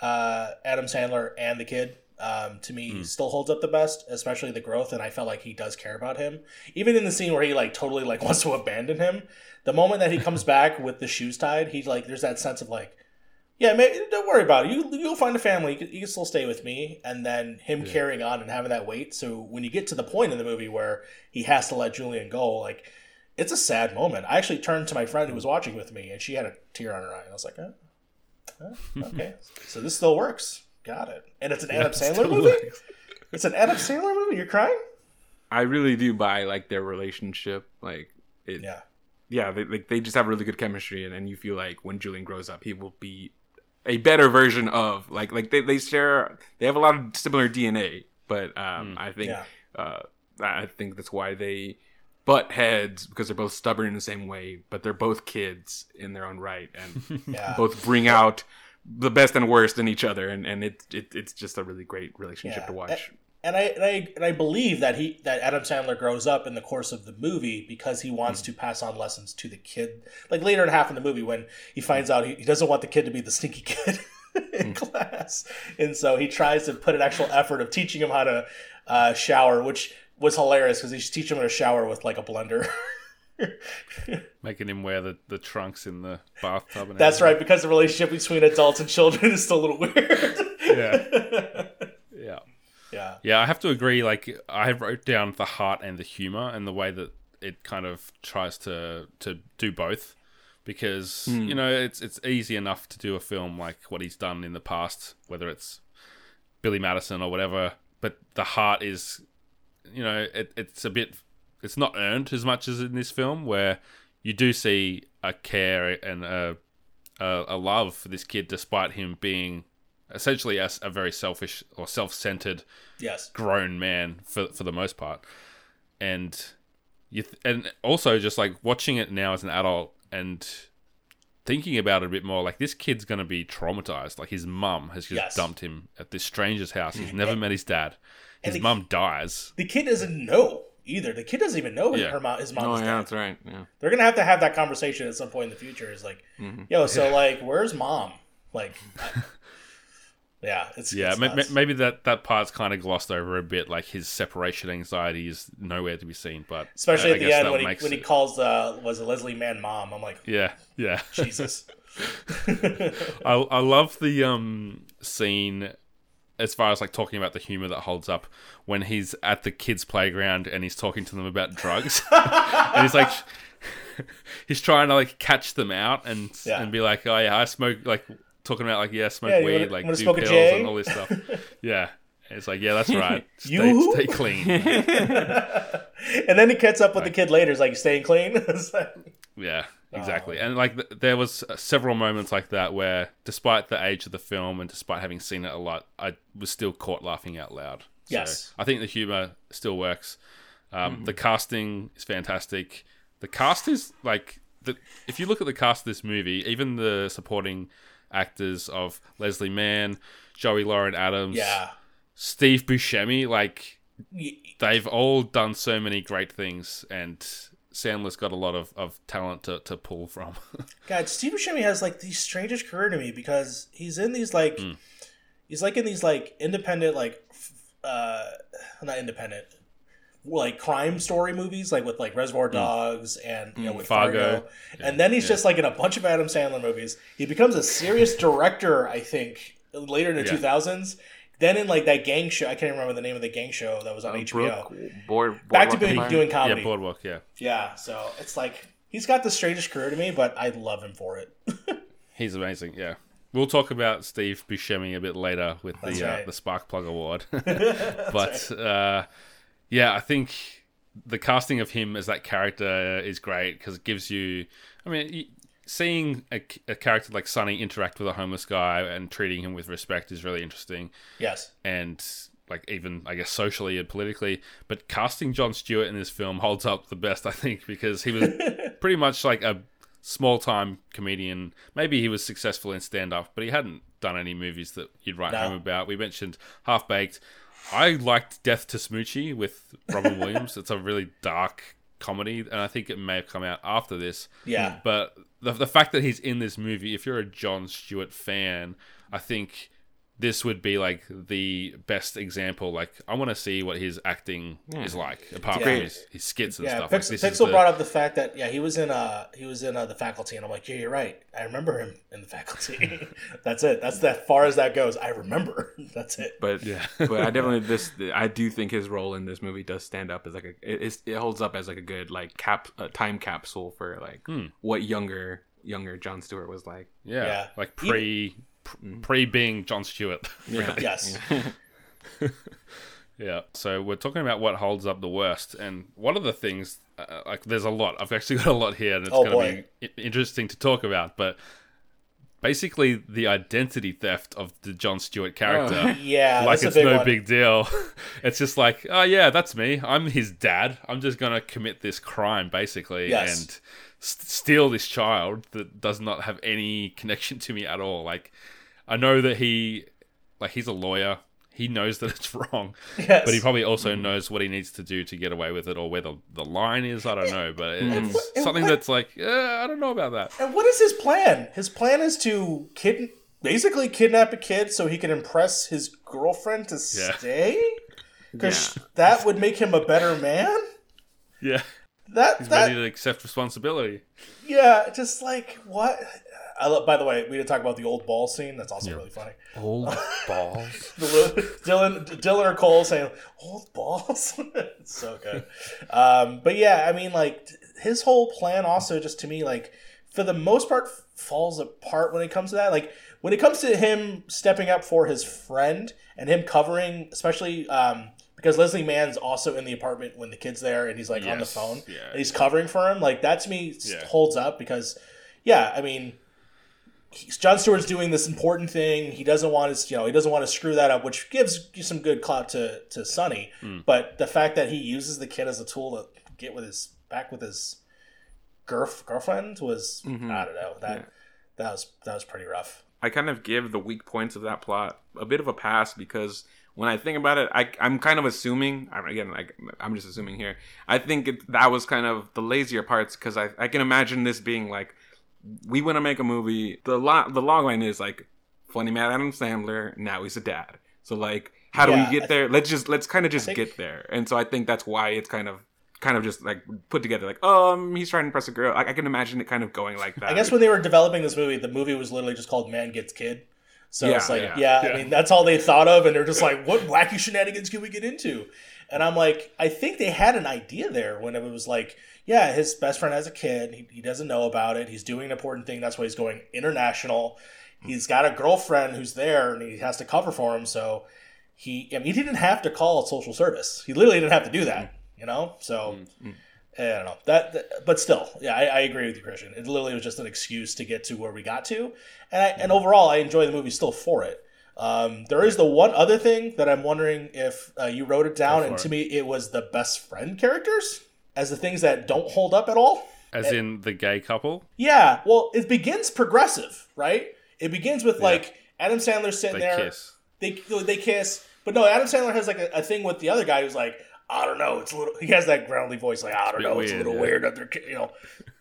uh, Adam Sandler and the kid um, to me still holds up the best, especially the growth. And I felt like he does care about him, even in the scene where he like totally like <laughs> wants to abandon him. The moment that he comes <laughs> back with the shoes tied, he's like, there's that sense of like, yeah, man, don't worry about it. You you'll find a family. You can, you can still stay with me. And then him carrying on and having that weight. So when you get to the point in the movie where he has to let Julian go, like it's a sad moment. I actually turned to my friend who was watching with me, and she had a tear on her eye. And I was like, oh, okay, so this still works. Got it. And it's an Adam Sandler movie. works. It's an Adam Sandler movie. You're crying? I really do buy like their relationship like it Yeah. yeah, they like they just have really good chemistry, and then you feel like when Julian grows up, he will be a better version of like like they, they share they have a lot of similar DNA, but um, I think Yeah. uh, I think that's why they butt heads because they're both stubborn in the same way, but they're both kids in their own right, and <laughs> Yeah. both bring out the best and worst in each other, and and it, it it's just a really great relationship Yeah. to watch. And I, and I and I believe that he that Adam Sandler grows up in the course of the movie because he wants Mm. to pass on lessons to the kid. Like later in half in the movie when he finds out he, he doesn't want the kid to be the sneaky kid. <laughs> in class, and so he tries to put an actual effort of teaching him how to uh, shower, which was hilarious because he's teaching him how to shower with like a blender. <laughs> Making him wear the, the trunks in the bathtub. And That's everything. right, because the relationship between adults and children is still a little weird. Yeah. <laughs> Yeah. yeah. Yeah, I have to agree. Like, I wrote down the heart and the humor and the way that it kind of tries to to do both, because hmm. you know it's it's easy enough to do a film like what he's done in the past, whether it's Billy Madison or whatever. But the heart is, you know, it, it's a bit, it's not earned as much as in this film, where you do see a care and a a, a love for this kid, despite him being essentially a, a very selfish or self-centered Yes. grown man for for the most part, and you th- and also just like watching it now as an adult and thinking about it a bit more, like this kid's gonna be traumatized. Like his mum has just Yes. dumped him at this stranger's house. He's <laughs> never met his dad. His the- mum dies. The kid doesn't know either. The kid doesn't even know Yeah. her mom, his mom Oh is yeah, dead. that's right. Yeah. They're gonna have to have that conversation at some point in the future. Is like, Mm-hmm. yo, so like, where's mom? Like, I- <laughs> yeah, it's Yeah, it's ma- ma- nuts. maybe that that part's kind of glossed over a bit. Like his separation anxiety is nowhere to be seen. But especially I at the end when he makes when he calls uh was it Leslie Mann mom? I'm like, yeah, yeah. Jesus. <laughs> I I love the um scene as far as like talking about the humor that holds up when he's at the kids' playground and he's talking to them about drugs, <laughs> and he's like, <laughs> he's trying to like catch them out and Yeah. and be like, oh yeah, I smoke like talking about like yeah, smoke Yeah, weed, wanna- like wanna do pills and all this stuff. <laughs> yeah, it's like yeah, that's right. Stay, stay clean. and then he catches up with the kid later. He's like, staying clean. Like- Yeah, Exactly. And like th- there was uh, several moments like that where, despite the age of the film and despite having seen it a lot, I was still caught laughing out loud. So Yes. I think the humor still works. Um, Mm-hmm. The casting is fantastic. The cast is like the if you look at the cast of this movie, even the supporting actors of Leslie Mann, Joey Lauren Adams, yeah. Steve Buscemi, like they've all done so many great things and Sandler's got a lot of, of talent to, to pull from. <laughs> God, Steve Buscemi has like the strangest career to me because he's in these like Hmm. he's like in these like independent like uh not independent like crime story movies like with like Reservoir Dogs and you know with Fargo, Hmm. Fargo. and then he's just like in a bunch of Adam Sandler movies. He becomes a serious <laughs> director, I think, later in the Yeah. two thousands. Then in like that gang show, I can't remember the name of the gang show that was on HBO. Brooke, board, Back to Boardwalk being, Empire? doing yeah. Boardwalk, yeah. Yeah, so it's like he's got the strangest career to me, but I love him for it. <laughs> He's amazing, yeah. We'll talk about Steve Buscemi a bit later with That's the uh, right. the Sparkplug Award. <laughs> <laughs> but uh, yeah, I think the casting of him as that character is great because it gives you. I mean, y- seeing a, a character like Sonny interact with a homeless guy and treating him with respect is really interesting. Yes. and like even I guess socially and politically. But casting Jon Stewart in this film holds up the best, I think, because he was <laughs> pretty much like a small time comedian. Maybe he was successful in stand up, but he hadn't done any movies that you'd write No. home about. We mentioned Half Baked. I liked Death to Smoochy with Robin <laughs> Williams. It's a really dark comedy, and I think it may have come out after this. Yeah. But the, the fact that he's in this movie, if you're a Jon Stewart fan, I think this would be like the best example. Like, I want to see what his acting is like, apart Yeah. from his, his skits and Yeah, stuff. Pix- like, this is Pixel the- brought up the fact that yeah he was in uh he was in uh, the faculty and I'm like yeah you're right I remember him in the faculty <laughs> that's it that's that far as that goes I remember <laughs> that's it But Yeah. but I <laughs> definitely this I do think his role in this movie does stand up as like a it, it holds up as like a good like cap a time capsule for like Hmm. what younger younger Jon Stewart was like. yeah, Yeah. like pre pre being Jon Stewart. <laughs> Yeah. yes <laughs> Yeah. So we're talking about what holds up the worst, and one of the things, uh, like, there's a lot. I've actually <laughs> got a lot here, and it's Oh, going to be interesting to talk about. But basically, the identity theft of the Jon Stewart character. yeah Like it's big no one. big deal. it's just like, oh yeah, that's me. I'm his dad. I'm just gonna commit this crime basically Yes. and steal this child that does not have any connection to me at all. Like, I know that he, like, he's a lawyer. He knows that it's <laughs> wrong, Yes. but he probably also Mm-hmm. knows what he needs to do to get away with it, or where the, the line is. I don't know, but it, it's what- something what- that's like, eh, I don't know about that. and what is his plan his plan is to kid basically kidnap a kid so he can impress his girlfriend to Yeah. stay? <laughs> Because Yeah. that would make him a better man. Yeah. That He's that ready to accept responsibility. yeah, just like what? I love. By the way, we didn't talk about the old ball scene. That's also really funny. Old <laughs> balls. Dylan, Dylan or Cole saying "old balls." <laughs> it's so good. Um, but yeah, I mean, like his whole plan also just to me, like for the most part, falls apart when it comes to that. Like when it comes to him stepping up for his friend and him covering, especially um, because Leslie Mann's also in the apartment when the kid's there and he's like on the phone yeah. and he's covering for him. Like that to me Yeah. holds up because, yeah, I mean Jon Stewart's doing this important thing. He doesn't want his, you know, he doesn't want to screw that up, which gives you some good clout to to Sonny. Hmm. But the fact that he uses the kid as a tool to get with his back with his girl girlfriend was I don't know that Yeah. that was that was pretty rough. I kind of give the weak points of that plot a bit of a pass because when I think about it, I, I'm kind of assuming. I- Again, like I'm just assuming here. I think it, that was kind of the lazier parts because I, I can imagine this being like, we want to make a movie. The lo- the log line is like, funny man Adam Sandler. Now he's a dad. So like, how do Yeah, we I get there? Let's just let's kind of just think- get there. And so I think that's why it's kind of kind of just like put together like um he's trying to impress a girl I, I can imagine it kind of going like that I guess when they were developing this movie, the movie was literally just called Man Gets Kid. So Yeah, it's like, yeah, yeah, I mean, that's all they thought of, and they're just like, what wacky shenanigans can we get into? And I'm like, I think they had an idea there when it was like, yeah, his best friend has a kid. He, he doesn't know about it. He's doing an important thing. That's why he's going international. He's got a girlfriend who's there, and he has to cover for him. So he, I mean, he didn't have to call social service. He literally didn't have to do that, mm-hmm. you know? So. Mm-hmm. I don't know that, that- but still, yeah, I, I agree with you, Christian. It literally was just an excuse to get to where we got to, and I, and mm-hmm. overall, I enjoy the movie still for it. Um, there is the one other thing that I'm wondering if uh, you wrote it down, and it. to me, it was the best friend characters as the things that don't hold up at all. As in the gay couple. Yeah, well, it begins progressive, right? It begins with like Adam Sandler sitting there. They there, kiss. they they kiss, but no, Adam Sandler has like a, a thing with the other guy who's like, I don't know, it's a little. He has that groundly voice, like I don't bit know, it's a little yeah. weird that they're, you know,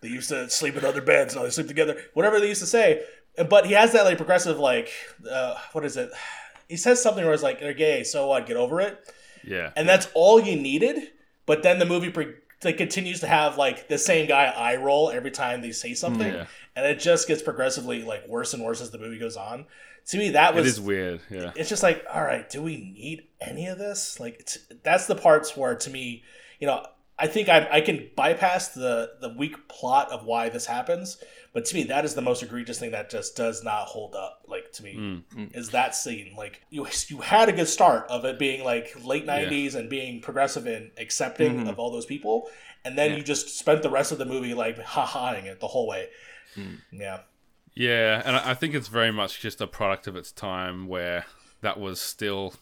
they used to sleep in other beds, now they sleep together, whatever they used to say. But he has that like progressive, like, uh, what is it? He says something where it's like, they're gay, so what? Get over it, Yeah. and that's all you needed. But then the movie pre- like continues to have like the same guy eye roll every time they say something, Yeah. and it just gets progressively like worse and worse as the movie goes on. To me, that was is weird. Yeah. it's just like, all right, do we need any of this? Like, it's, that's the parts where, to me, you know, I think I, I can bypass the the weak plot of why this happens, but to me, that is the most egregious thing that just does not hold up. Like to me, hmm. Hmm. is that scene. Like you you had a good start of it being like late '90s and being progressive and accepting mm-hmm. of all those people, and then Yeah. you just spent the rest of the movie like ha haing it the whole way. Hmm. Yeah. Yeah, and I I think it's very much just a product of its time where that was still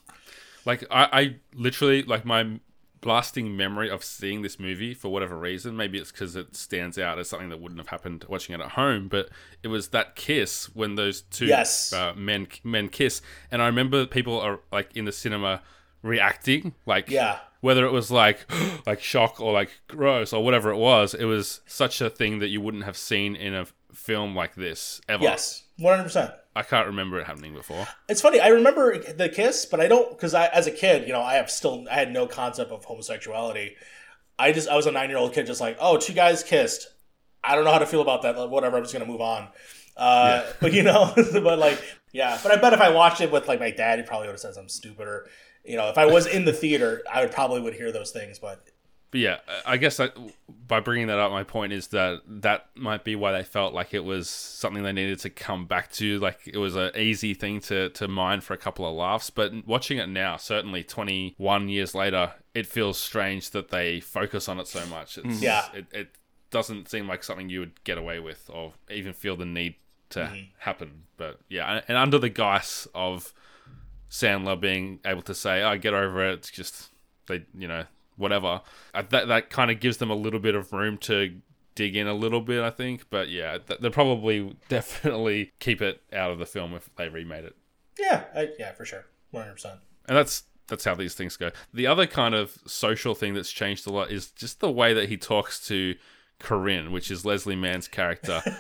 like I, I literally like my blasting memory of seeing this movie for whatever reason. Maybe it's because it stands out as something that wouldn't have happened watching it at home, but it was that kiss when those two Yes. uh, men men kiss, and I remember people are like in the cinema reacting like Yeah. whether it was like <gasps> like shock or like gross or whatever it was it was such a thing that you wouldn't have seen in a film like this ever Yes. One hundred percent. I can't remember it happening before It's funny. I remember the kiss, but I don't because I, as a kid, you know, I have still I had no concept of homosexuality. I just I was a nine year old kid, just like, oh, two guys kissed. I don't know how to feel about that. Like, whatever. I'm just gonna move on. Uh, But you know, <laughs> but like, yeah. But I bet if I watched it with like my dad, he probably would have said something stupid. Or you know, if I was in the theater, I would probably would hear those things. But but yeah i guess that by bringing that up my point is that that might be why they felt like it was something they needed to come back to. Like it was an easy thing to to mine for a couple of laughs. But watching it now certainly 21 years later it feels strange that they focus on it so much. It's, hmm. Yeah. it, it doesn't seem like something you would get away with or even feel the need to hmm. happen. But yeah and- and under the guise of Sandler being able to say, "I get over it." It's just they, you know, whatever. Uh, That that kind of gives them a little bit of room to dig in a little bit, I think. But yeah, th- they'll probably <laughs> definitely keep it out of the film if they remade it. yeah, I, yeah, for sure, one hundred percent. And that's that's how these things go. The other kind of social thing that's changed a lot is just the way that he talks to Corinne, which is Leslie Mann's character. <laughs>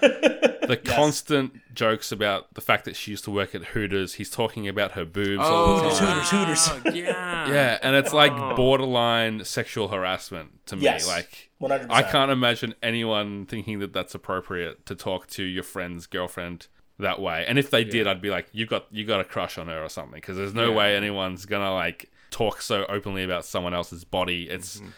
the constant jokes about the fact that she used to work at Hooters. He's talking about her boobs all the Oh, time. Hooters, Hooters. yeah. <laughs> Yeah, and it's like Oh. borderline sexual harassment to me. Yes. Like, 100%. I can't imagine anyone thinking that that's appropriate to talk to your friend's girlfriend that way. And if they did, I'd be like, you got you got a crush on her or something, because there's no Yeah. way anyone's gonna like talk so openly about someone else's body. It's Mm-hmm.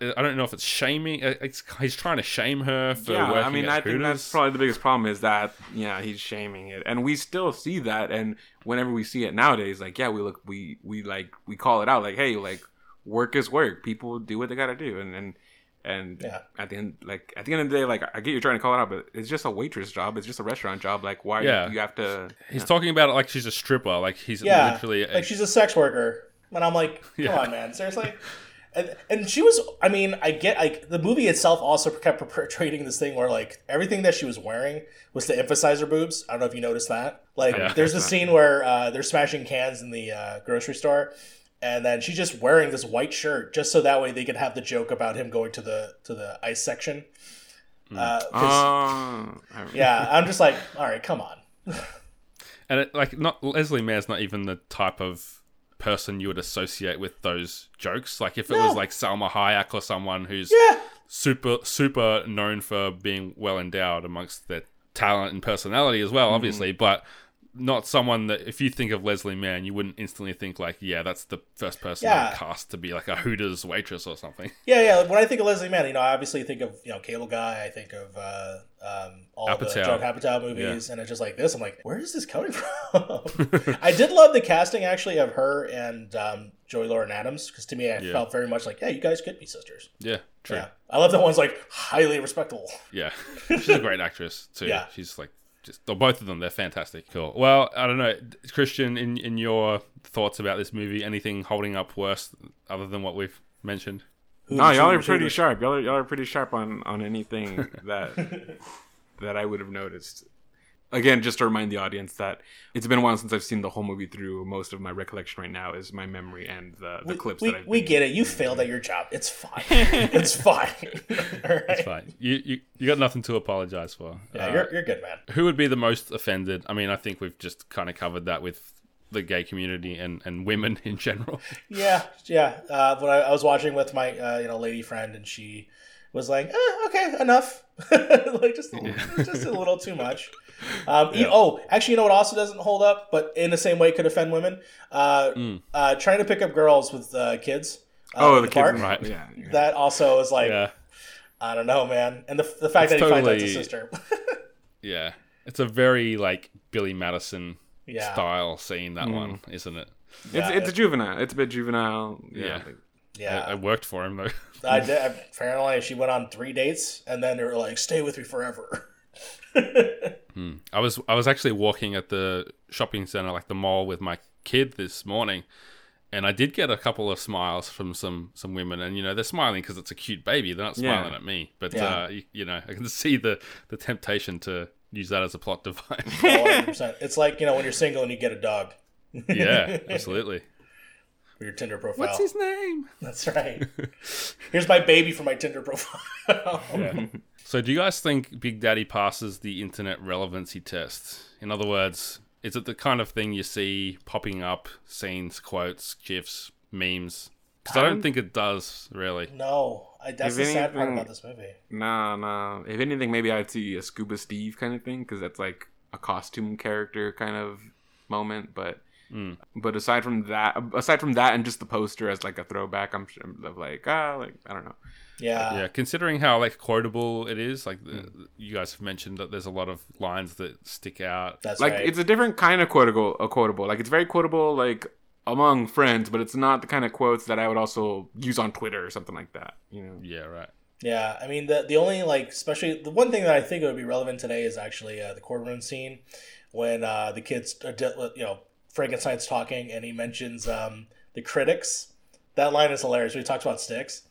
I don't know if it's shaming. uh, It's, he's trying to shame her for yeah, working I mean, at I think that's probably the biggest problem is that yeah, he's shaming it, and we still see that. And whenever we see it nowadays, like yeah, we look, we we like we call it out, like hey, like work is work. People do what they gotta do, and and and Yeah. at the end, like at the end of the day, like I get you're trying to call it out, but it's just a waitress job. It's just a restaurant job. Like why Yeah. do you have to? He's talking about it like she's a stripper. Like he's Yeah, literally. a- like she's a sex worker, and I'm like, <laughs> come Yeah. on, man, seriously. <laughs> And, and she was, I mean, I get, like, the movie itself also kept perpetrating this thing where, like, everything that she was wearing was to emphasize her boobs. I don't know if you noticed that. Like, Yeah. there's a <laughs> scene where uh, they're smashing cans in the uh, grocery store, and then she's just wearing this white shirt just so that way they could have the joke about him going to the to the ice section. Uh, 'cause- Oh, yeah, I'm just like, all right, come on. <laughs> and it, like not Leslie Mann's not even the type of person you would associate with those jokes. Like if it was like Salma Hayek or someone who's Yeah, super super known for being well endowed amongst their talent and personality as Mm-hmm. well, obviously, but not someone that if you think of Leslie Mann, you wouldn't instantly think like, yeah, that's the first person Yeah. cast to be like a Hooters waitress or something. <laughs> Yeah, yeah. When I think of Leslie Mann, you know, I obviously think of you know Cable Guy. I think of uh, um, all the Apatow. Judd Apatow movies, and it's just like this. I'm like, where is this coming from? <laughs> <laughs> I did love the casting actually of her and um, Joey Lauren Adams because to me, I Yeah. felt very much like, yeah, you guys could be sisters. Yeah, true. Yeah, I love that one's like highly respectable. Yeah, she's a great actress too. Yeah. she's like just or both of them. They're fantastic. Cool. Well, I don't know, Christian. In in your thoughts about this movie, anything holding up worse other than what we've mentioned? No, y'all are pretty sharp. Y'all are, y'all are pretty sharp on on anything that <laughs> that I would have noticed. Again, just to remind the audience that it's been a while since I've seen the whole movie through. Most of my recollection right now is my memory and the, the We, clips we, that I've we been- get it. You failed at your job. It's fine. <laughs> it's fine. <laughs> All right. It's fine. You you you got nothing to apologize for. Yeah, Uh, you're, you're good, man. who would be the most offended? I mean, I think we've just kind of covered that with the gay community and, and women <laughs> in general. Yeah, yeah. Uh, when I, I was watching with my uh, you know lady friend, and she was like, eh, "Okay, enough." like just just a little too much. <laughs> Um, e- oh, actually, you know what also doesn't hold up, but in the same way could offend women. Uh, uh, trying to pick up girls with uh, kids. Uh, Oh, the, the kids, park. Right. Yeah, yeah. That also is like yeah, I don't know, man. And the, the fact It's that he finds out totally- his sister. <laughs> yeah. It's a very like Billy Madison Yeah. style scene. That one, isn't it? It's Yeah, it's it- juvenile. It's a bit juvenile. Yeah. Yeah. like- yeah, It, it worked for him though. <laughs> I did. Apparently, she went on three dates, and then they were like, "Stay with me forever." I was I was actually walking at the shopping center, like the mall, with my kid this morning, and I did get a couple of smiles from some some women, and you know they're smiling because it's a cute baby. They're not Yeah. smiling at me, but Yeah. uh, you, you know I can see the the temptation to use that as a plot device. Oh, 100%. It's like you know when you're single and you get a dog. yeah, <laughs> absolutely. For your Tinder profile. What's his name? <laughs> That's right. Here's my baby for my Tinder profile. So, do you guys think Big Daddy passes the internet relevancy test? In other words, is it the kind of thing you see popping up, scenes, quotes, gifs, memes? Because I don't think it does really. No, I, that's If the sad part about this movie. Nah, nah. If anything, maybe I'd see a Scuba Steve kind of thing because that's like a costume character kind of moment. But but aside from that, aside from that, and just the poster as like a throwback, I'm sure of like ah, like I don't know. Yeah. Yeah, considering how like quotable it is, like the, you guys have mentioned that there's a lot of lines that stick out. That's like right. it's a different kind of quotable a quotable like it's very quotable like among friends but it's not the kind of quotes that i would also use on twitter or something like that you know Yeah, right. Yeah, I mean the the only like especially the one thing that I think would be relevant today is actually uh, the courtroom scene when uh, the kids are de- you know Frankenstein's talking and he mentions um, the critics. That line is hilarious. We talked about sticks.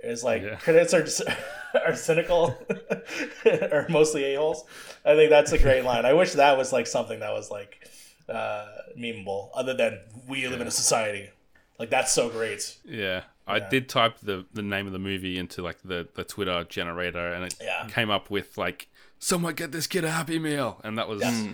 It's like Yeah. critics are just, <laughs> are cynical <laughs> or mostly a holes. I think that's a great line. I wish that was like something that was like uh, memeable. Other than we live in a society, like that's so great. Yeah, I did type the, the name of the movie into like the, the Twitter generator, and it Yeah. came up with like, "Someone get this kid a Happy Meal," and that was Yes.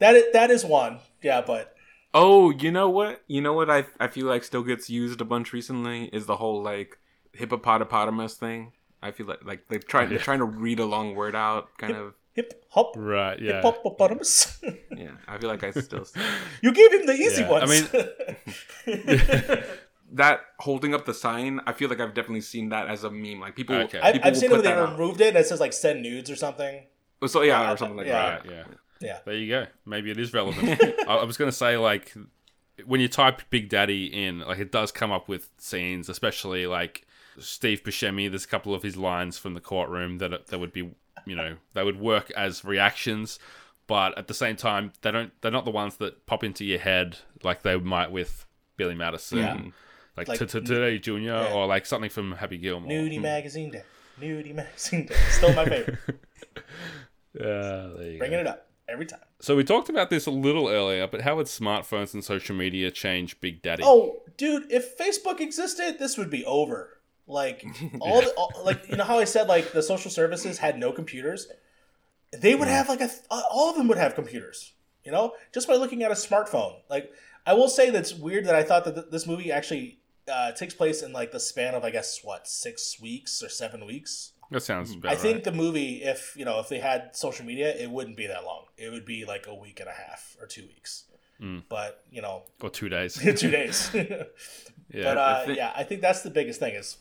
That is, that is one. Yeah, but Oh, you know what? You know what I I feel like still gets used a bunch recently is the whole like hippopotamus thing. I feel like like they're trying they're trying to read a long word out, kind of. hip hop right. Yeah, hippopotamus. <laughs> Yeah, I feel like I still <laughs> you gave him the easy Yeah, I mean. <laughs> that holding up the sign. I feel like I've definitely seen that as a meme. Like people, Okay. I've, I've will seen it when they that out. removed it and it says like send nudes or something. So yeah, or something like Yeah. that. Right, yeah. Yeah. There you go. Maybe it is relevant. <laughs> I, I was going to say, like, when you type Big Daddy in, like, it does come up with scenes, especially like Steve Buscemi. There's a couple of his lines from the courtroom that that would be, you know, they would work as reactions, but at the same time, they don't. They're not the ones that pop into your head like they might with Billy Madison, Yeah. like, Like- "T- T- Today Junior, or like something from Happy Gilmore. Nudie hmm. magazine day. Nudie magazine day. Still my favorite. <laughs> Yeah, there you go. Bringing it up every time. So we talked about this a little earlier, but how would smartphones and social media change Big Daddy? Oh, dude, if Facebook existed, this would be over. Like <laughs> all, the, all like you know how I said like the social services had no computers. They would have like a th- uh, all of them would have computers. You know, just by looking at a smartphone. Like I will say that's weird that I thought that th- this movie actually uh, takes place in like the span of I guess what six weeks or seven weeks. That sounds about I think right. the movie, if you know, if they had social media, it wouldn't be that long. It would be like a week and a half or two weeks. Mm. But you know, <laughs> or two days. <laughs> two days. <laughs> yeah, but uh, I think- yeah, I think that's the biggest thing is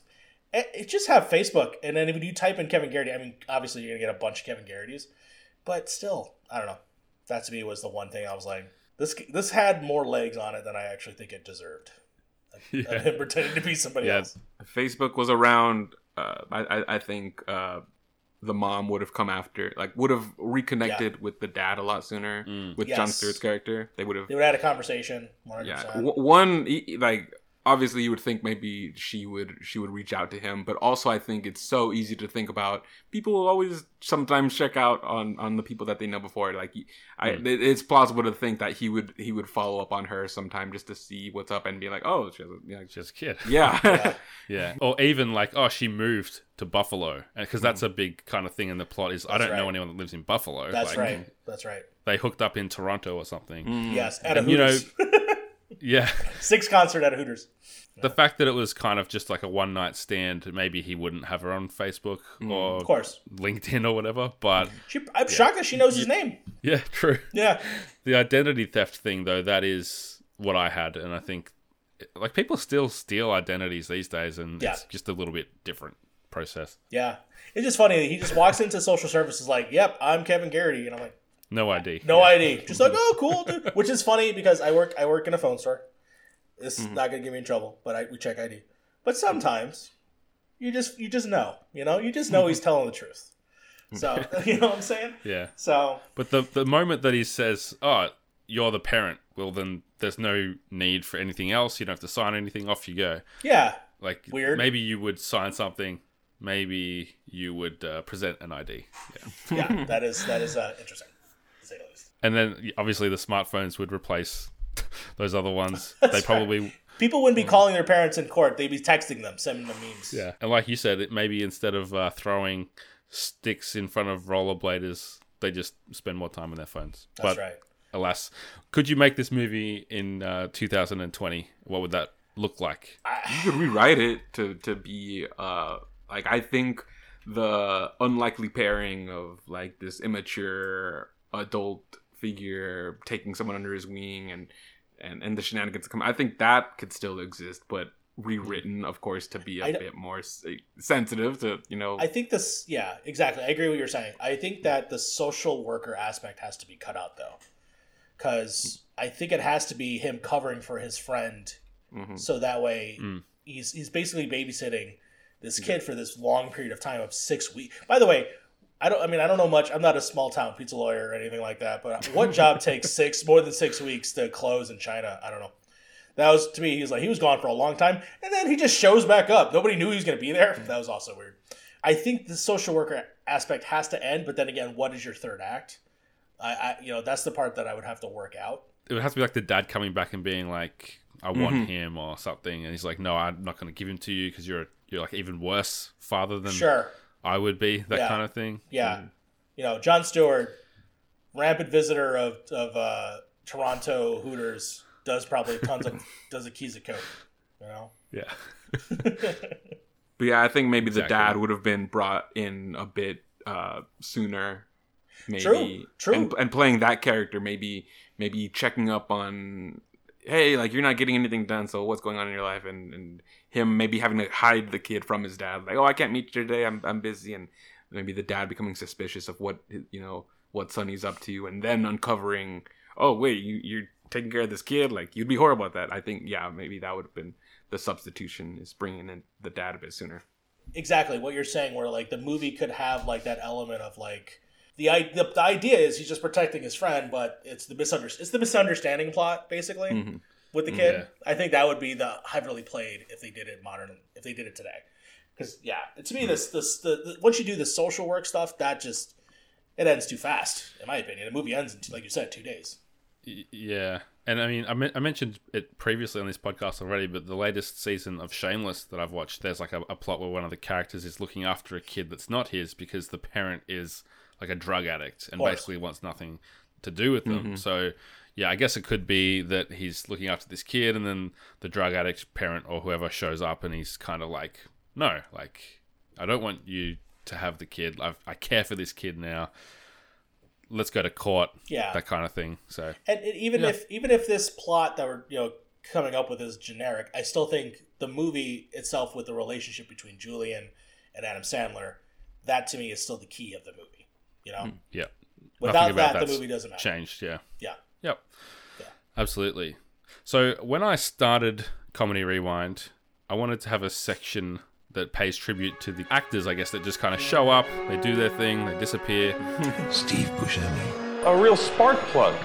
it, it just have Facebook, and then if you type in Kevin Gerrity, I mean, obviously you're gonna get a bunch of Kevin Gerrity's, but still, I don't know. That to me was the one thing I was like, this this had more legs on it than I actually think it deserved. Of Yeah. him pretending to be somebody Yeah. else. Facebook was around. Uh, I, I think uh, the mom would have come after, like, would have reconnected with the dad a lot sooner Mm. with Jon Stewart's character. They would have. They would have had a conversation. 100%. Yeah, one like obviously you would think maybe she would she would reach out to him, but also I think it's so easy to think about. People will always sometimes check out on on the people that they know before. Like, I, it- it's plausible to think that he would he would follow up on her sometime just to see what's up and be like, oh, she has a, you know, just a kid. yeah. <laughs> Yeah. <laughs> Yeah, or even like, oh, she moved to Buffalo, because that's a big kind of thing in the plot. Is I don't know anyone that lives in Buffalo. That's like, right. That's right. They hooked up in Toronto or something. Mm. Yes, at a And, you know- Hooters. <laughs> Yeah, Six concert at a Hooters. the fact that it was kind of just like a one night stand, maybe he wouldn't have her on Facebook mm. or Of course. LinkedIn or whatever. But She, I'm shocked that she knows his name. yeah, true. Yeah. The identity theft thing, though, that is what I had, and I think like people still steal identities these days, and Yeah. it's just a little bit different process. Yeah. It's just funny. He just walks into social services like, yep, I'm Kevin Gerrity. And I'm like, No ID. no ID. Just like, oh, cool, dude. <laughs> Which is funny because I work I work in a phone store. This Mm-hmm. not going to get me in trouble, but I, we check ID. But sometimes you just you just know, you know? You just know he's telling the truth. So, <laughs> <laughs> you know what I'm saying? Yeah. So, But the the moment that he says, "Oh, you're the parent," well, then there's no need for anything else. You don't have to sign anything. Off you go. yeah. Like Weird. Maybe you would sign something. Maybe you would uh, present an ID. Yeah. Yeah, that is that is uh, interesting. To say the least. And then obviously the smartphones would replace <laughs> those other ones. <laughs> they probably People wouldn't be calling their parents in court. They'd be texting them, sending them memes. yeah. And like you said, it maybe instead of uh, throwing sticks in front of rollerbladers, they just spend more time on their phones. That's but right. alas, could you make this movie in uh, 2020? What would that look like? you could rewrite it to to be uh like I think the unlikely pairing of like this immature adult figure taking someone under his wing and and and the shenanigans that come. I think that could still exist, but rewritten, of course, to be a bit more sensitive to you know. I think this, yeah, exactly. I agree with what you're saying. I think that the social worker aspect has to be cut out though, because I think it has to be him covering for his friend, Mhm. so that way Mm. he's he's basically babysitting this kid for this long period of time of six weeks. By the way. I don't. I mean, I don't know much. I'm not a small town pizza lawyer or anything like that. But what job <laughs> takes six more than six weeks to close in China? I don't know. That was to me. He was like he was gone for a long time, and then he just shows back up. Nobody knew he was going to be there. <laughs> That was also weird. I think the social worker aspect has to end, but then again, what is your third act? I, I you know, that's the part that I would have to work out. It would have to be like the dad coming back and being like, I want mm-hmm. him or something, and he's like, no, I'm not going to give him to you because you're you're like even worse father than Sure. I would be. That Yeah. kind of thing. Yeah. You know, Jon Stewart, rampant visitor of of uh, Toronto Hooters, does probably tons of <laughs> does a keys of coke. You know. Yeah. <laughs> But yeah, I think maybe the dad would have been brought in a bit uh, sooner. Maybe True, true. And, and playing that character, maybe maybe checking up on, hey, like you're not getting anything done, so what's going on in your life, and and him maybe having to hide the kid from his dad, like, oh, I can't meet you today, I'm I'm busy, and maybe the dad becoming suspicious of what you know what Sonny's up to, and then uncovering, oh wait, you you're taking care of this kid, like you'd be horrible at that. I think yeah, maybe that would have been the substitution is bringing in the dad a bit sooner. exactly what you're saying where like the movie could have like that element of like the, the, the idea is he's just protecting his friend but it's the misunder- it's the misunderstanding plot basically Mhm. with the kid. Yeah. i think that would be the heavily played if they did it modern if they did it today. Because yeah to me this this the, the once you do the social work stuff that just it ends too fast in my opinion. The movie ends in like you said two days. Yeah, and I mean, I, men- I mentioned it previously on this podcast already, but the latest season of Shameless that I've watched, there's like a, a plot where one of the characters is looking after a kid that's not his because the parent is like a drug addict and basically wants nothing to do with them. Mm-hmm. So, yeah, I guess it could be that he's looking after this kid, and then the drug addict parent or whoever shows up, and he's kind of like, "No, like, I don't want you to have the kid. I've, I care for this kid now. Let's go to court." Yeah. that kind of thing. So. And, and even Yeah. if even if this plot that we're you know coming up with is generic, I still think the movie itself with the relationship between Julian and Adam Sandler, that to me is still the key of the movie. You know, Yeah. without Nothing about that, the movie doesn't matter. Changed, yeah. Yeah, Yep. Yeah. Absolutely. So when I started Comedy Rewind, I wanted to have a section that pays tribute to the actors, I guess, that just kind of show up, they do their thing, they disappear, <laughs> Steve Buscemi. A real spark plug.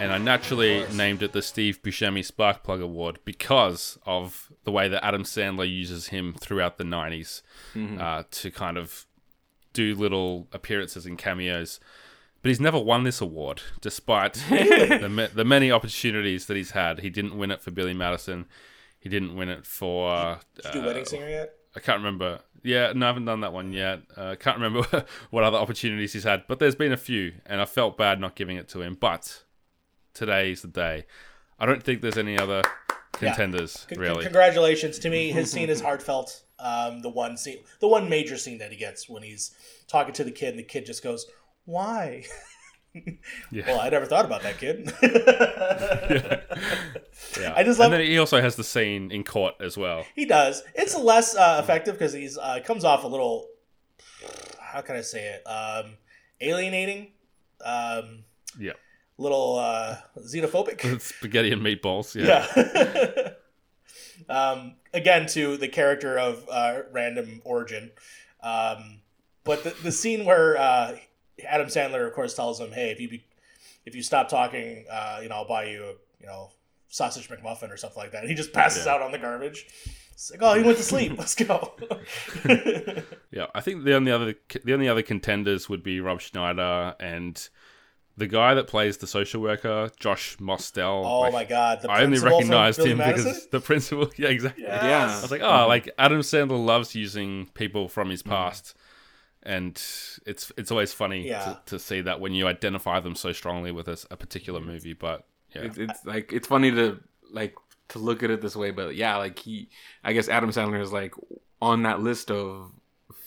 and I naturally named it the Steve Buscemi Spark Plug Award because of the way that Adam Sandler uses him throughout the 90s uh, to kind of do little appearances and cameos. But he's never won this award, despite <laughs> the, the many opportunities that he's had. He didn't win it for Billy Madison. He didn't win it for. Uh, Did you do Wedding Singer yet? I can't remember. Yeah, no, I haven't done that one yet. Uh, I can't remember <laughs> what other opportunities he's had, but there's been a few, and I felt bad not giving it to him. But today's the day. I don't think there's any other contenders, Con- really. Congratulations to me. His scene is heartfelt. Um, the one scene, the one major scene that he gets when he's talking to the kid, and the kid just goes, "Why?" <laughs> Yeah. Well, I never thought about that kid. <laughs> yeah. I just love- And then he also has the scene in court as well. He does. It's less uh, effective because he's uh, comes off a little. How can I say it? Um, alienating. Um, Yeah. little uh, xenophobic. <laughs> Spaghetti and meatballs. Yeah. Yeah. Um, again, to the character of uh, random origin. Um, but the, the scene where uh, Adam Sandler, of course, tells him, "Hey, if you be, if you stop talking, uh, you know, I'll buy you, a, you know, sausage McMuffin or something like that." And he just passes Yeah. out on the garbage. It's like, oh, he went to sleep. Let's go. <laughs> Yeah, I think the only other the only other contenders would be Rob Schneider and the guy that plays the social worker, Josh Mostel. oh Like, my god! The I only recognized him Madison? because the principal. <laughs> Yeah, exactly. Yeah. I was like, oh, like Adam Sandler loves using people from Mm. his past, and it's it's always funny Yeah. to, to see that when you identify them so strongly with a particular movie. But yeah, It's, it's like it's funny to like to look at it this way, but yeah, like he, I guess Adam Sandler is like on that list of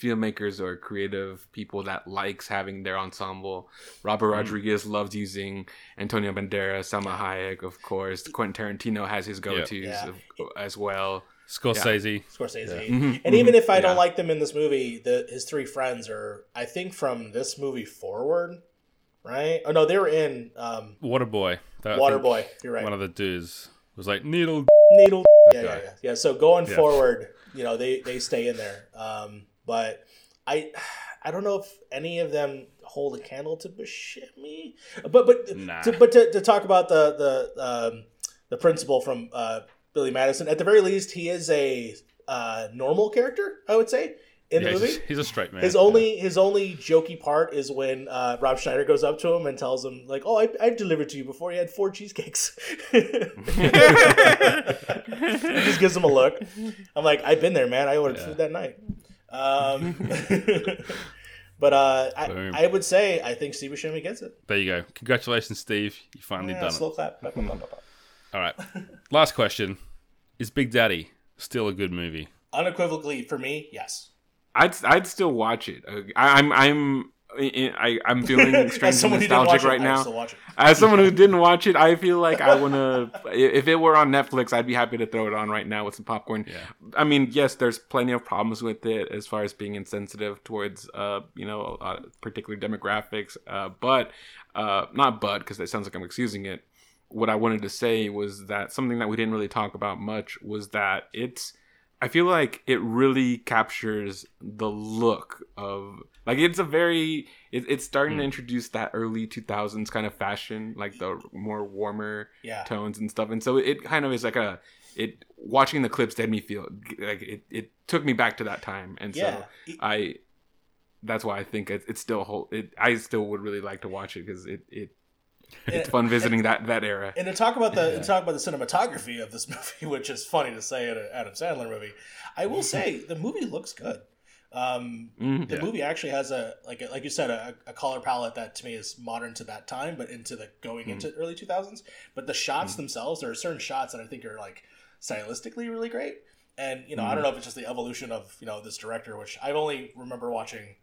filmmakers or creative people that likes having their ensemble. Robert Rodriguez loves using Antonio Banderas, Salma Hayek, of course. Quentin Tarantino has his go-tos Yeah. of- as well. Scorsese. Scorsese. Mhm. And even if I don't Yeah. like them in this movie, the his three friends are, I think, from this movie forward, right? Oh no, they were in um, Waterboy. That- I Waterboy. You're right. One of the dudes was like needle. Needle. Yeah, yeah, yeah, yeah. So going Yeah. forward, you know, they they stay in there. Um, but I, <sighs> I don't know if any of them hold a candle to Buscemi. But but Nah. to, but to, to talk about the the um, the principal from uh, Billy Madison, at the very least, he is a uh, normal character. I would say in Yeah, the he's, movie. a, he's a straight man. His only his only jokey part is when uh, Rob Schneider goes up to him and tells him like, "Oh, I, I delivered to you before you had four cheesecakes." <laughs> he just gives him a look. I'm like, "I've been there, man. I ordered food that night." Um, <laughs> <laughs> but uh, I, I would say I think Steve Buscemi gets it. There you go. Congratulations, Steve. You finally Yeah, done slow it. clap. All right. Last question: Is Big Daddy still a good movie? Unequivocally, for me, yes. I'd I'd still watch it. I, I'm I'm I, I'm feeling As strangely someone who didn't nostalgic watch it, right now. still watch it. As someone who didn't watch it, I feel like I wanna. <laughs> if it were on Netflix, I'd be happy to throw it on right now with some popcorn. Yeah. I mean, yes, there's plenty of problems with it as far as being insensitive towards, uh, you know, uh, particular demographics. Uh, but uh, not but because it sounds like I'm excusing it. What I wanted to say was that something that we didn't really talk about much was that it's. I feel like it really captures the look of like it's a very it, it's starting to hmm. introduce that early 2000s kind of fashion like the more warmer Yeah. tones and stuff and so it kind of is like a it watching the clips made me feel like it, it took me back to that time and Yeah. so i that's why i think it, it's still hold it i still would really like to watch it because it, it it's fun visiting that that era And to talk about the and to talk about the cinematography of this <laughs> movie, which is funny to say in an Adam Sandler movie, I will <laughs> say the movie looks good. Um, Mhm. the Yeah. movie actually has a like like you said a, a color palette that to me is modern to that time, but into the going into early two thousands. But the shots themselves, there are certain shots that I think are like stylistically really great. And you know, I don't know if it's just the evolution of you know this director, which I only remember watching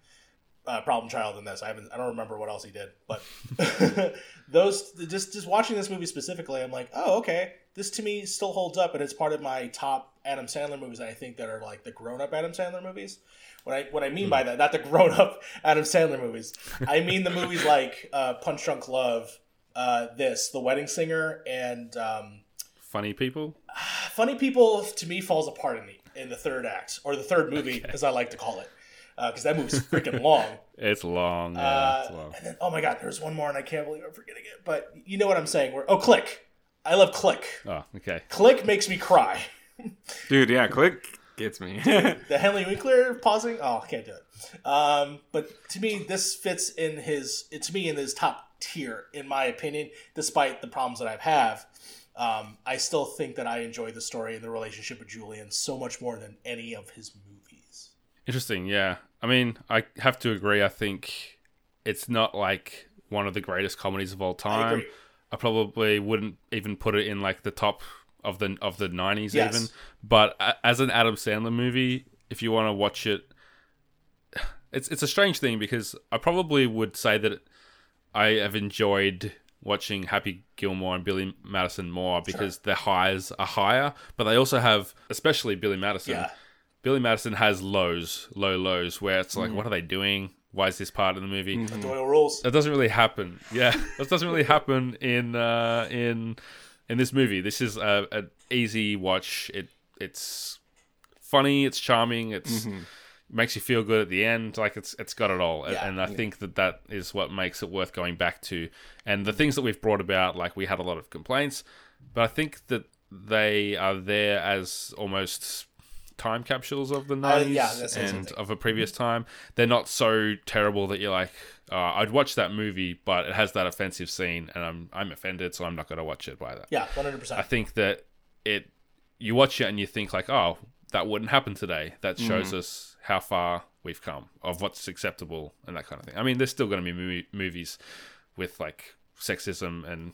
uh, Problem Child in this. I haven't. I don't remember what else he did, but <laughs> those just just watching this movie specifically, I'm like, oh, okay, this to me still holds up, and it's part of my top Adam Sandler movies. that I think that are like the grown up Adam Sandler movies. What I what I mean by that, not the grown up <laughs> Adam Sandler movies. I mean the movies like uh, Punch Drunk Love, uh, this, The Wedding Singer, and um, Funny people. Funny People. To me, falls apart in the in the third act or the third movie, as I like to call it, because that movie's freaking long. <laughs> It's long. Yeah, Uh, it's long. and then, oh my god, there's one more, and I can't believe I'm forgetting it. But you know what I'm saying? Where oh, Click. I love Click. Oh, okay. Click makes me cry. <laughs> dude yeah click gets me <laughs> The Henry Winkler pausing. Oh, I can't do it. Um, but to me, this fits in his. It, to me, in his top tier, in my opinion. Despite the problems that I have, um, I still think that I enjoy the story and the relationship with Julian so much more than any of his movies. Interesting, yeah. I mean, I have to agree. I think it's not like one of the greatest comedies of all time. agree. I probably wouldn't even put it in like the top of the of the nineties Yes. even. But as an Adam Sandler movie, if you want to watch it, <sighs> it's it's a strange thing because I probably would say that I have enjoyed watching Happy Gilmore and Billy Madison more because their highs are higher, but they also have, especially Billy Madison. Yeah. Billy Madison has lows, low lows, where it's like, mm. what are they doing? Why is this part of the movie? Mm-hmm. Doyle rules. That doesn't really happen. Yeah, <laughs> that doesn't really happen in uh, in in this movie. This is a, a easy watch. It it's funny. It's charming. It's mm-hmm. makes you feel good at the end. Like it's it's got it all. Yeah. and I think that that is what makes it worth going back to. And the things that we've brought about, like we had a lot of complaints, but I think that they are there as almost time capsules of the Uh, nineties yeah, that's the same and thing. of a previous time. They're not so terrible that you're like, uh, I'd watch that movie, but it has that offensive scene, and I'm I'm offended, so I'm not going to watch it by that. Yeah, 100%. I think that it you watch it and you think like, oh, that wouldn't happen today. That shows Mm-hmm. us how far we've come of what's acceptable and that kind of thing. I mean, there's still going to be movie, movies with like sexism and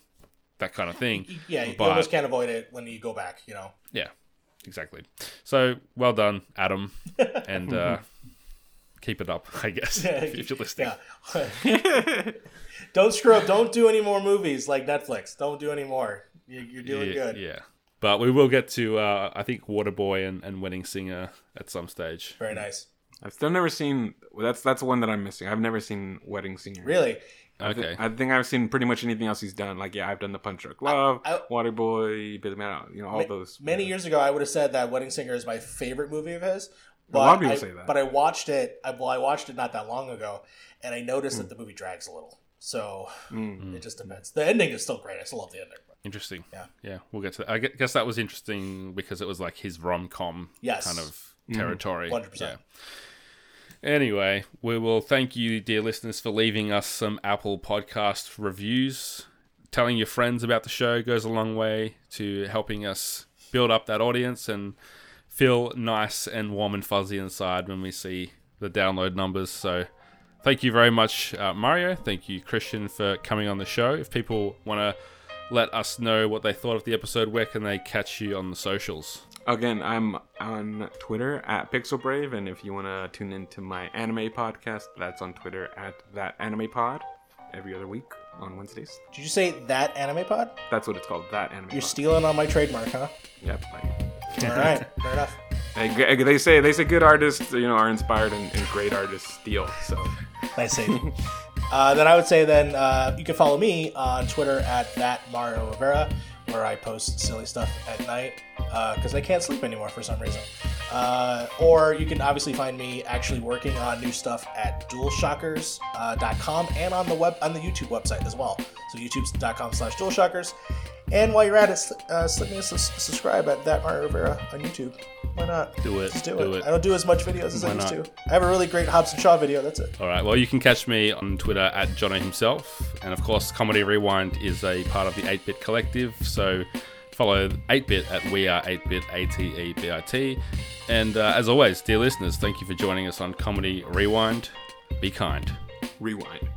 that kind of thing. Yeah, you but- almost can't avoid it when you go back. You know. Yeah, exactly. So well done, Adam, and uh, <laughs> keep it up, I guess, if, if you're listening. Yeah. <laughs> don't screw up. Don't do any more movies like Netflix. Don't do any more. You- You're doing yeah, good. yeah. But we will get to, uh, I think, Waterboy and, and Wedding Singer at some stage. Very nice. I've still never seen. well, That's that's one that I'm missing. I've never seen Wedding Singer. Really. I thi- Okay. I think I've seen pretty much anything else he's done. Like yeah, I've done the Punch Drunk Love, I- Waterboy, Billy Man, you know all those. Many years ago, I would have said that Wedding Singer is my favorite movie of his. But lot of people I, say that. But I watched it. I, well, I watched it not that long ago, and I noticed Hmm. that the movie drags a little. So Mm. it just depends. The ending is still great. I still love the ending. Interesting. Yeah. Yeah, we'll get to that. I guess that was interesting because it was like his rom com Yes. kind of territory. 100%. Yeah. Anyway, we will thank you, dear listeners, for leaving us some Apple Podcast reviews. Telling your friends about the show goes a long way to helping us build up that audience and feel nice and warm and fuzzy inside when we see the download numbers. So, thank you very much, uh, Mario. Thank you, Christian, for coming on the show. If people want to let us know what they thought of the episode, where can they catch you on the socials? Again, I'm on Twitter at PixelBrave, and if you want to tune into my anime podcast, that's on Twitter at that anime pod every other week on Wednesdays. Did you say that anime pod? That's what it's called. That anime. You're pod. stealing on my trademark, huh? Yep. All right, fair enough. they, they say they say good artists, you know, are inspired and, and great artists steal. So Nice save. uh, then I would say then uh, you can follow me on Twitter at that Mario Rivera, where I post silly stuff at night because I can't sleep anymore for some reason. Uh, or you can obviously find me actually working on new stuff at DualShockers.com and on the web on the YouTube website as well. So YouTube.com slash DualShockers. And while you're at it, uh, slip me a sus- subscribe at that Mario Rivera on YouTube. Why not? Do it. Just do, Do it. it. I don't do as much videos as I used not? to. I have a really great Hobbs and Shaw video. That's it. All right. Well, you can catch me on Twitter at Jono himself, and of course, Comedy Rewind is a part of the 8-Bit Collective. So follow 8-Bit at We Are 8-Bit A T E B I T. And uh, as always, dear listeners, thank you for joining us on Comedy Rewind. Be kind. rewind.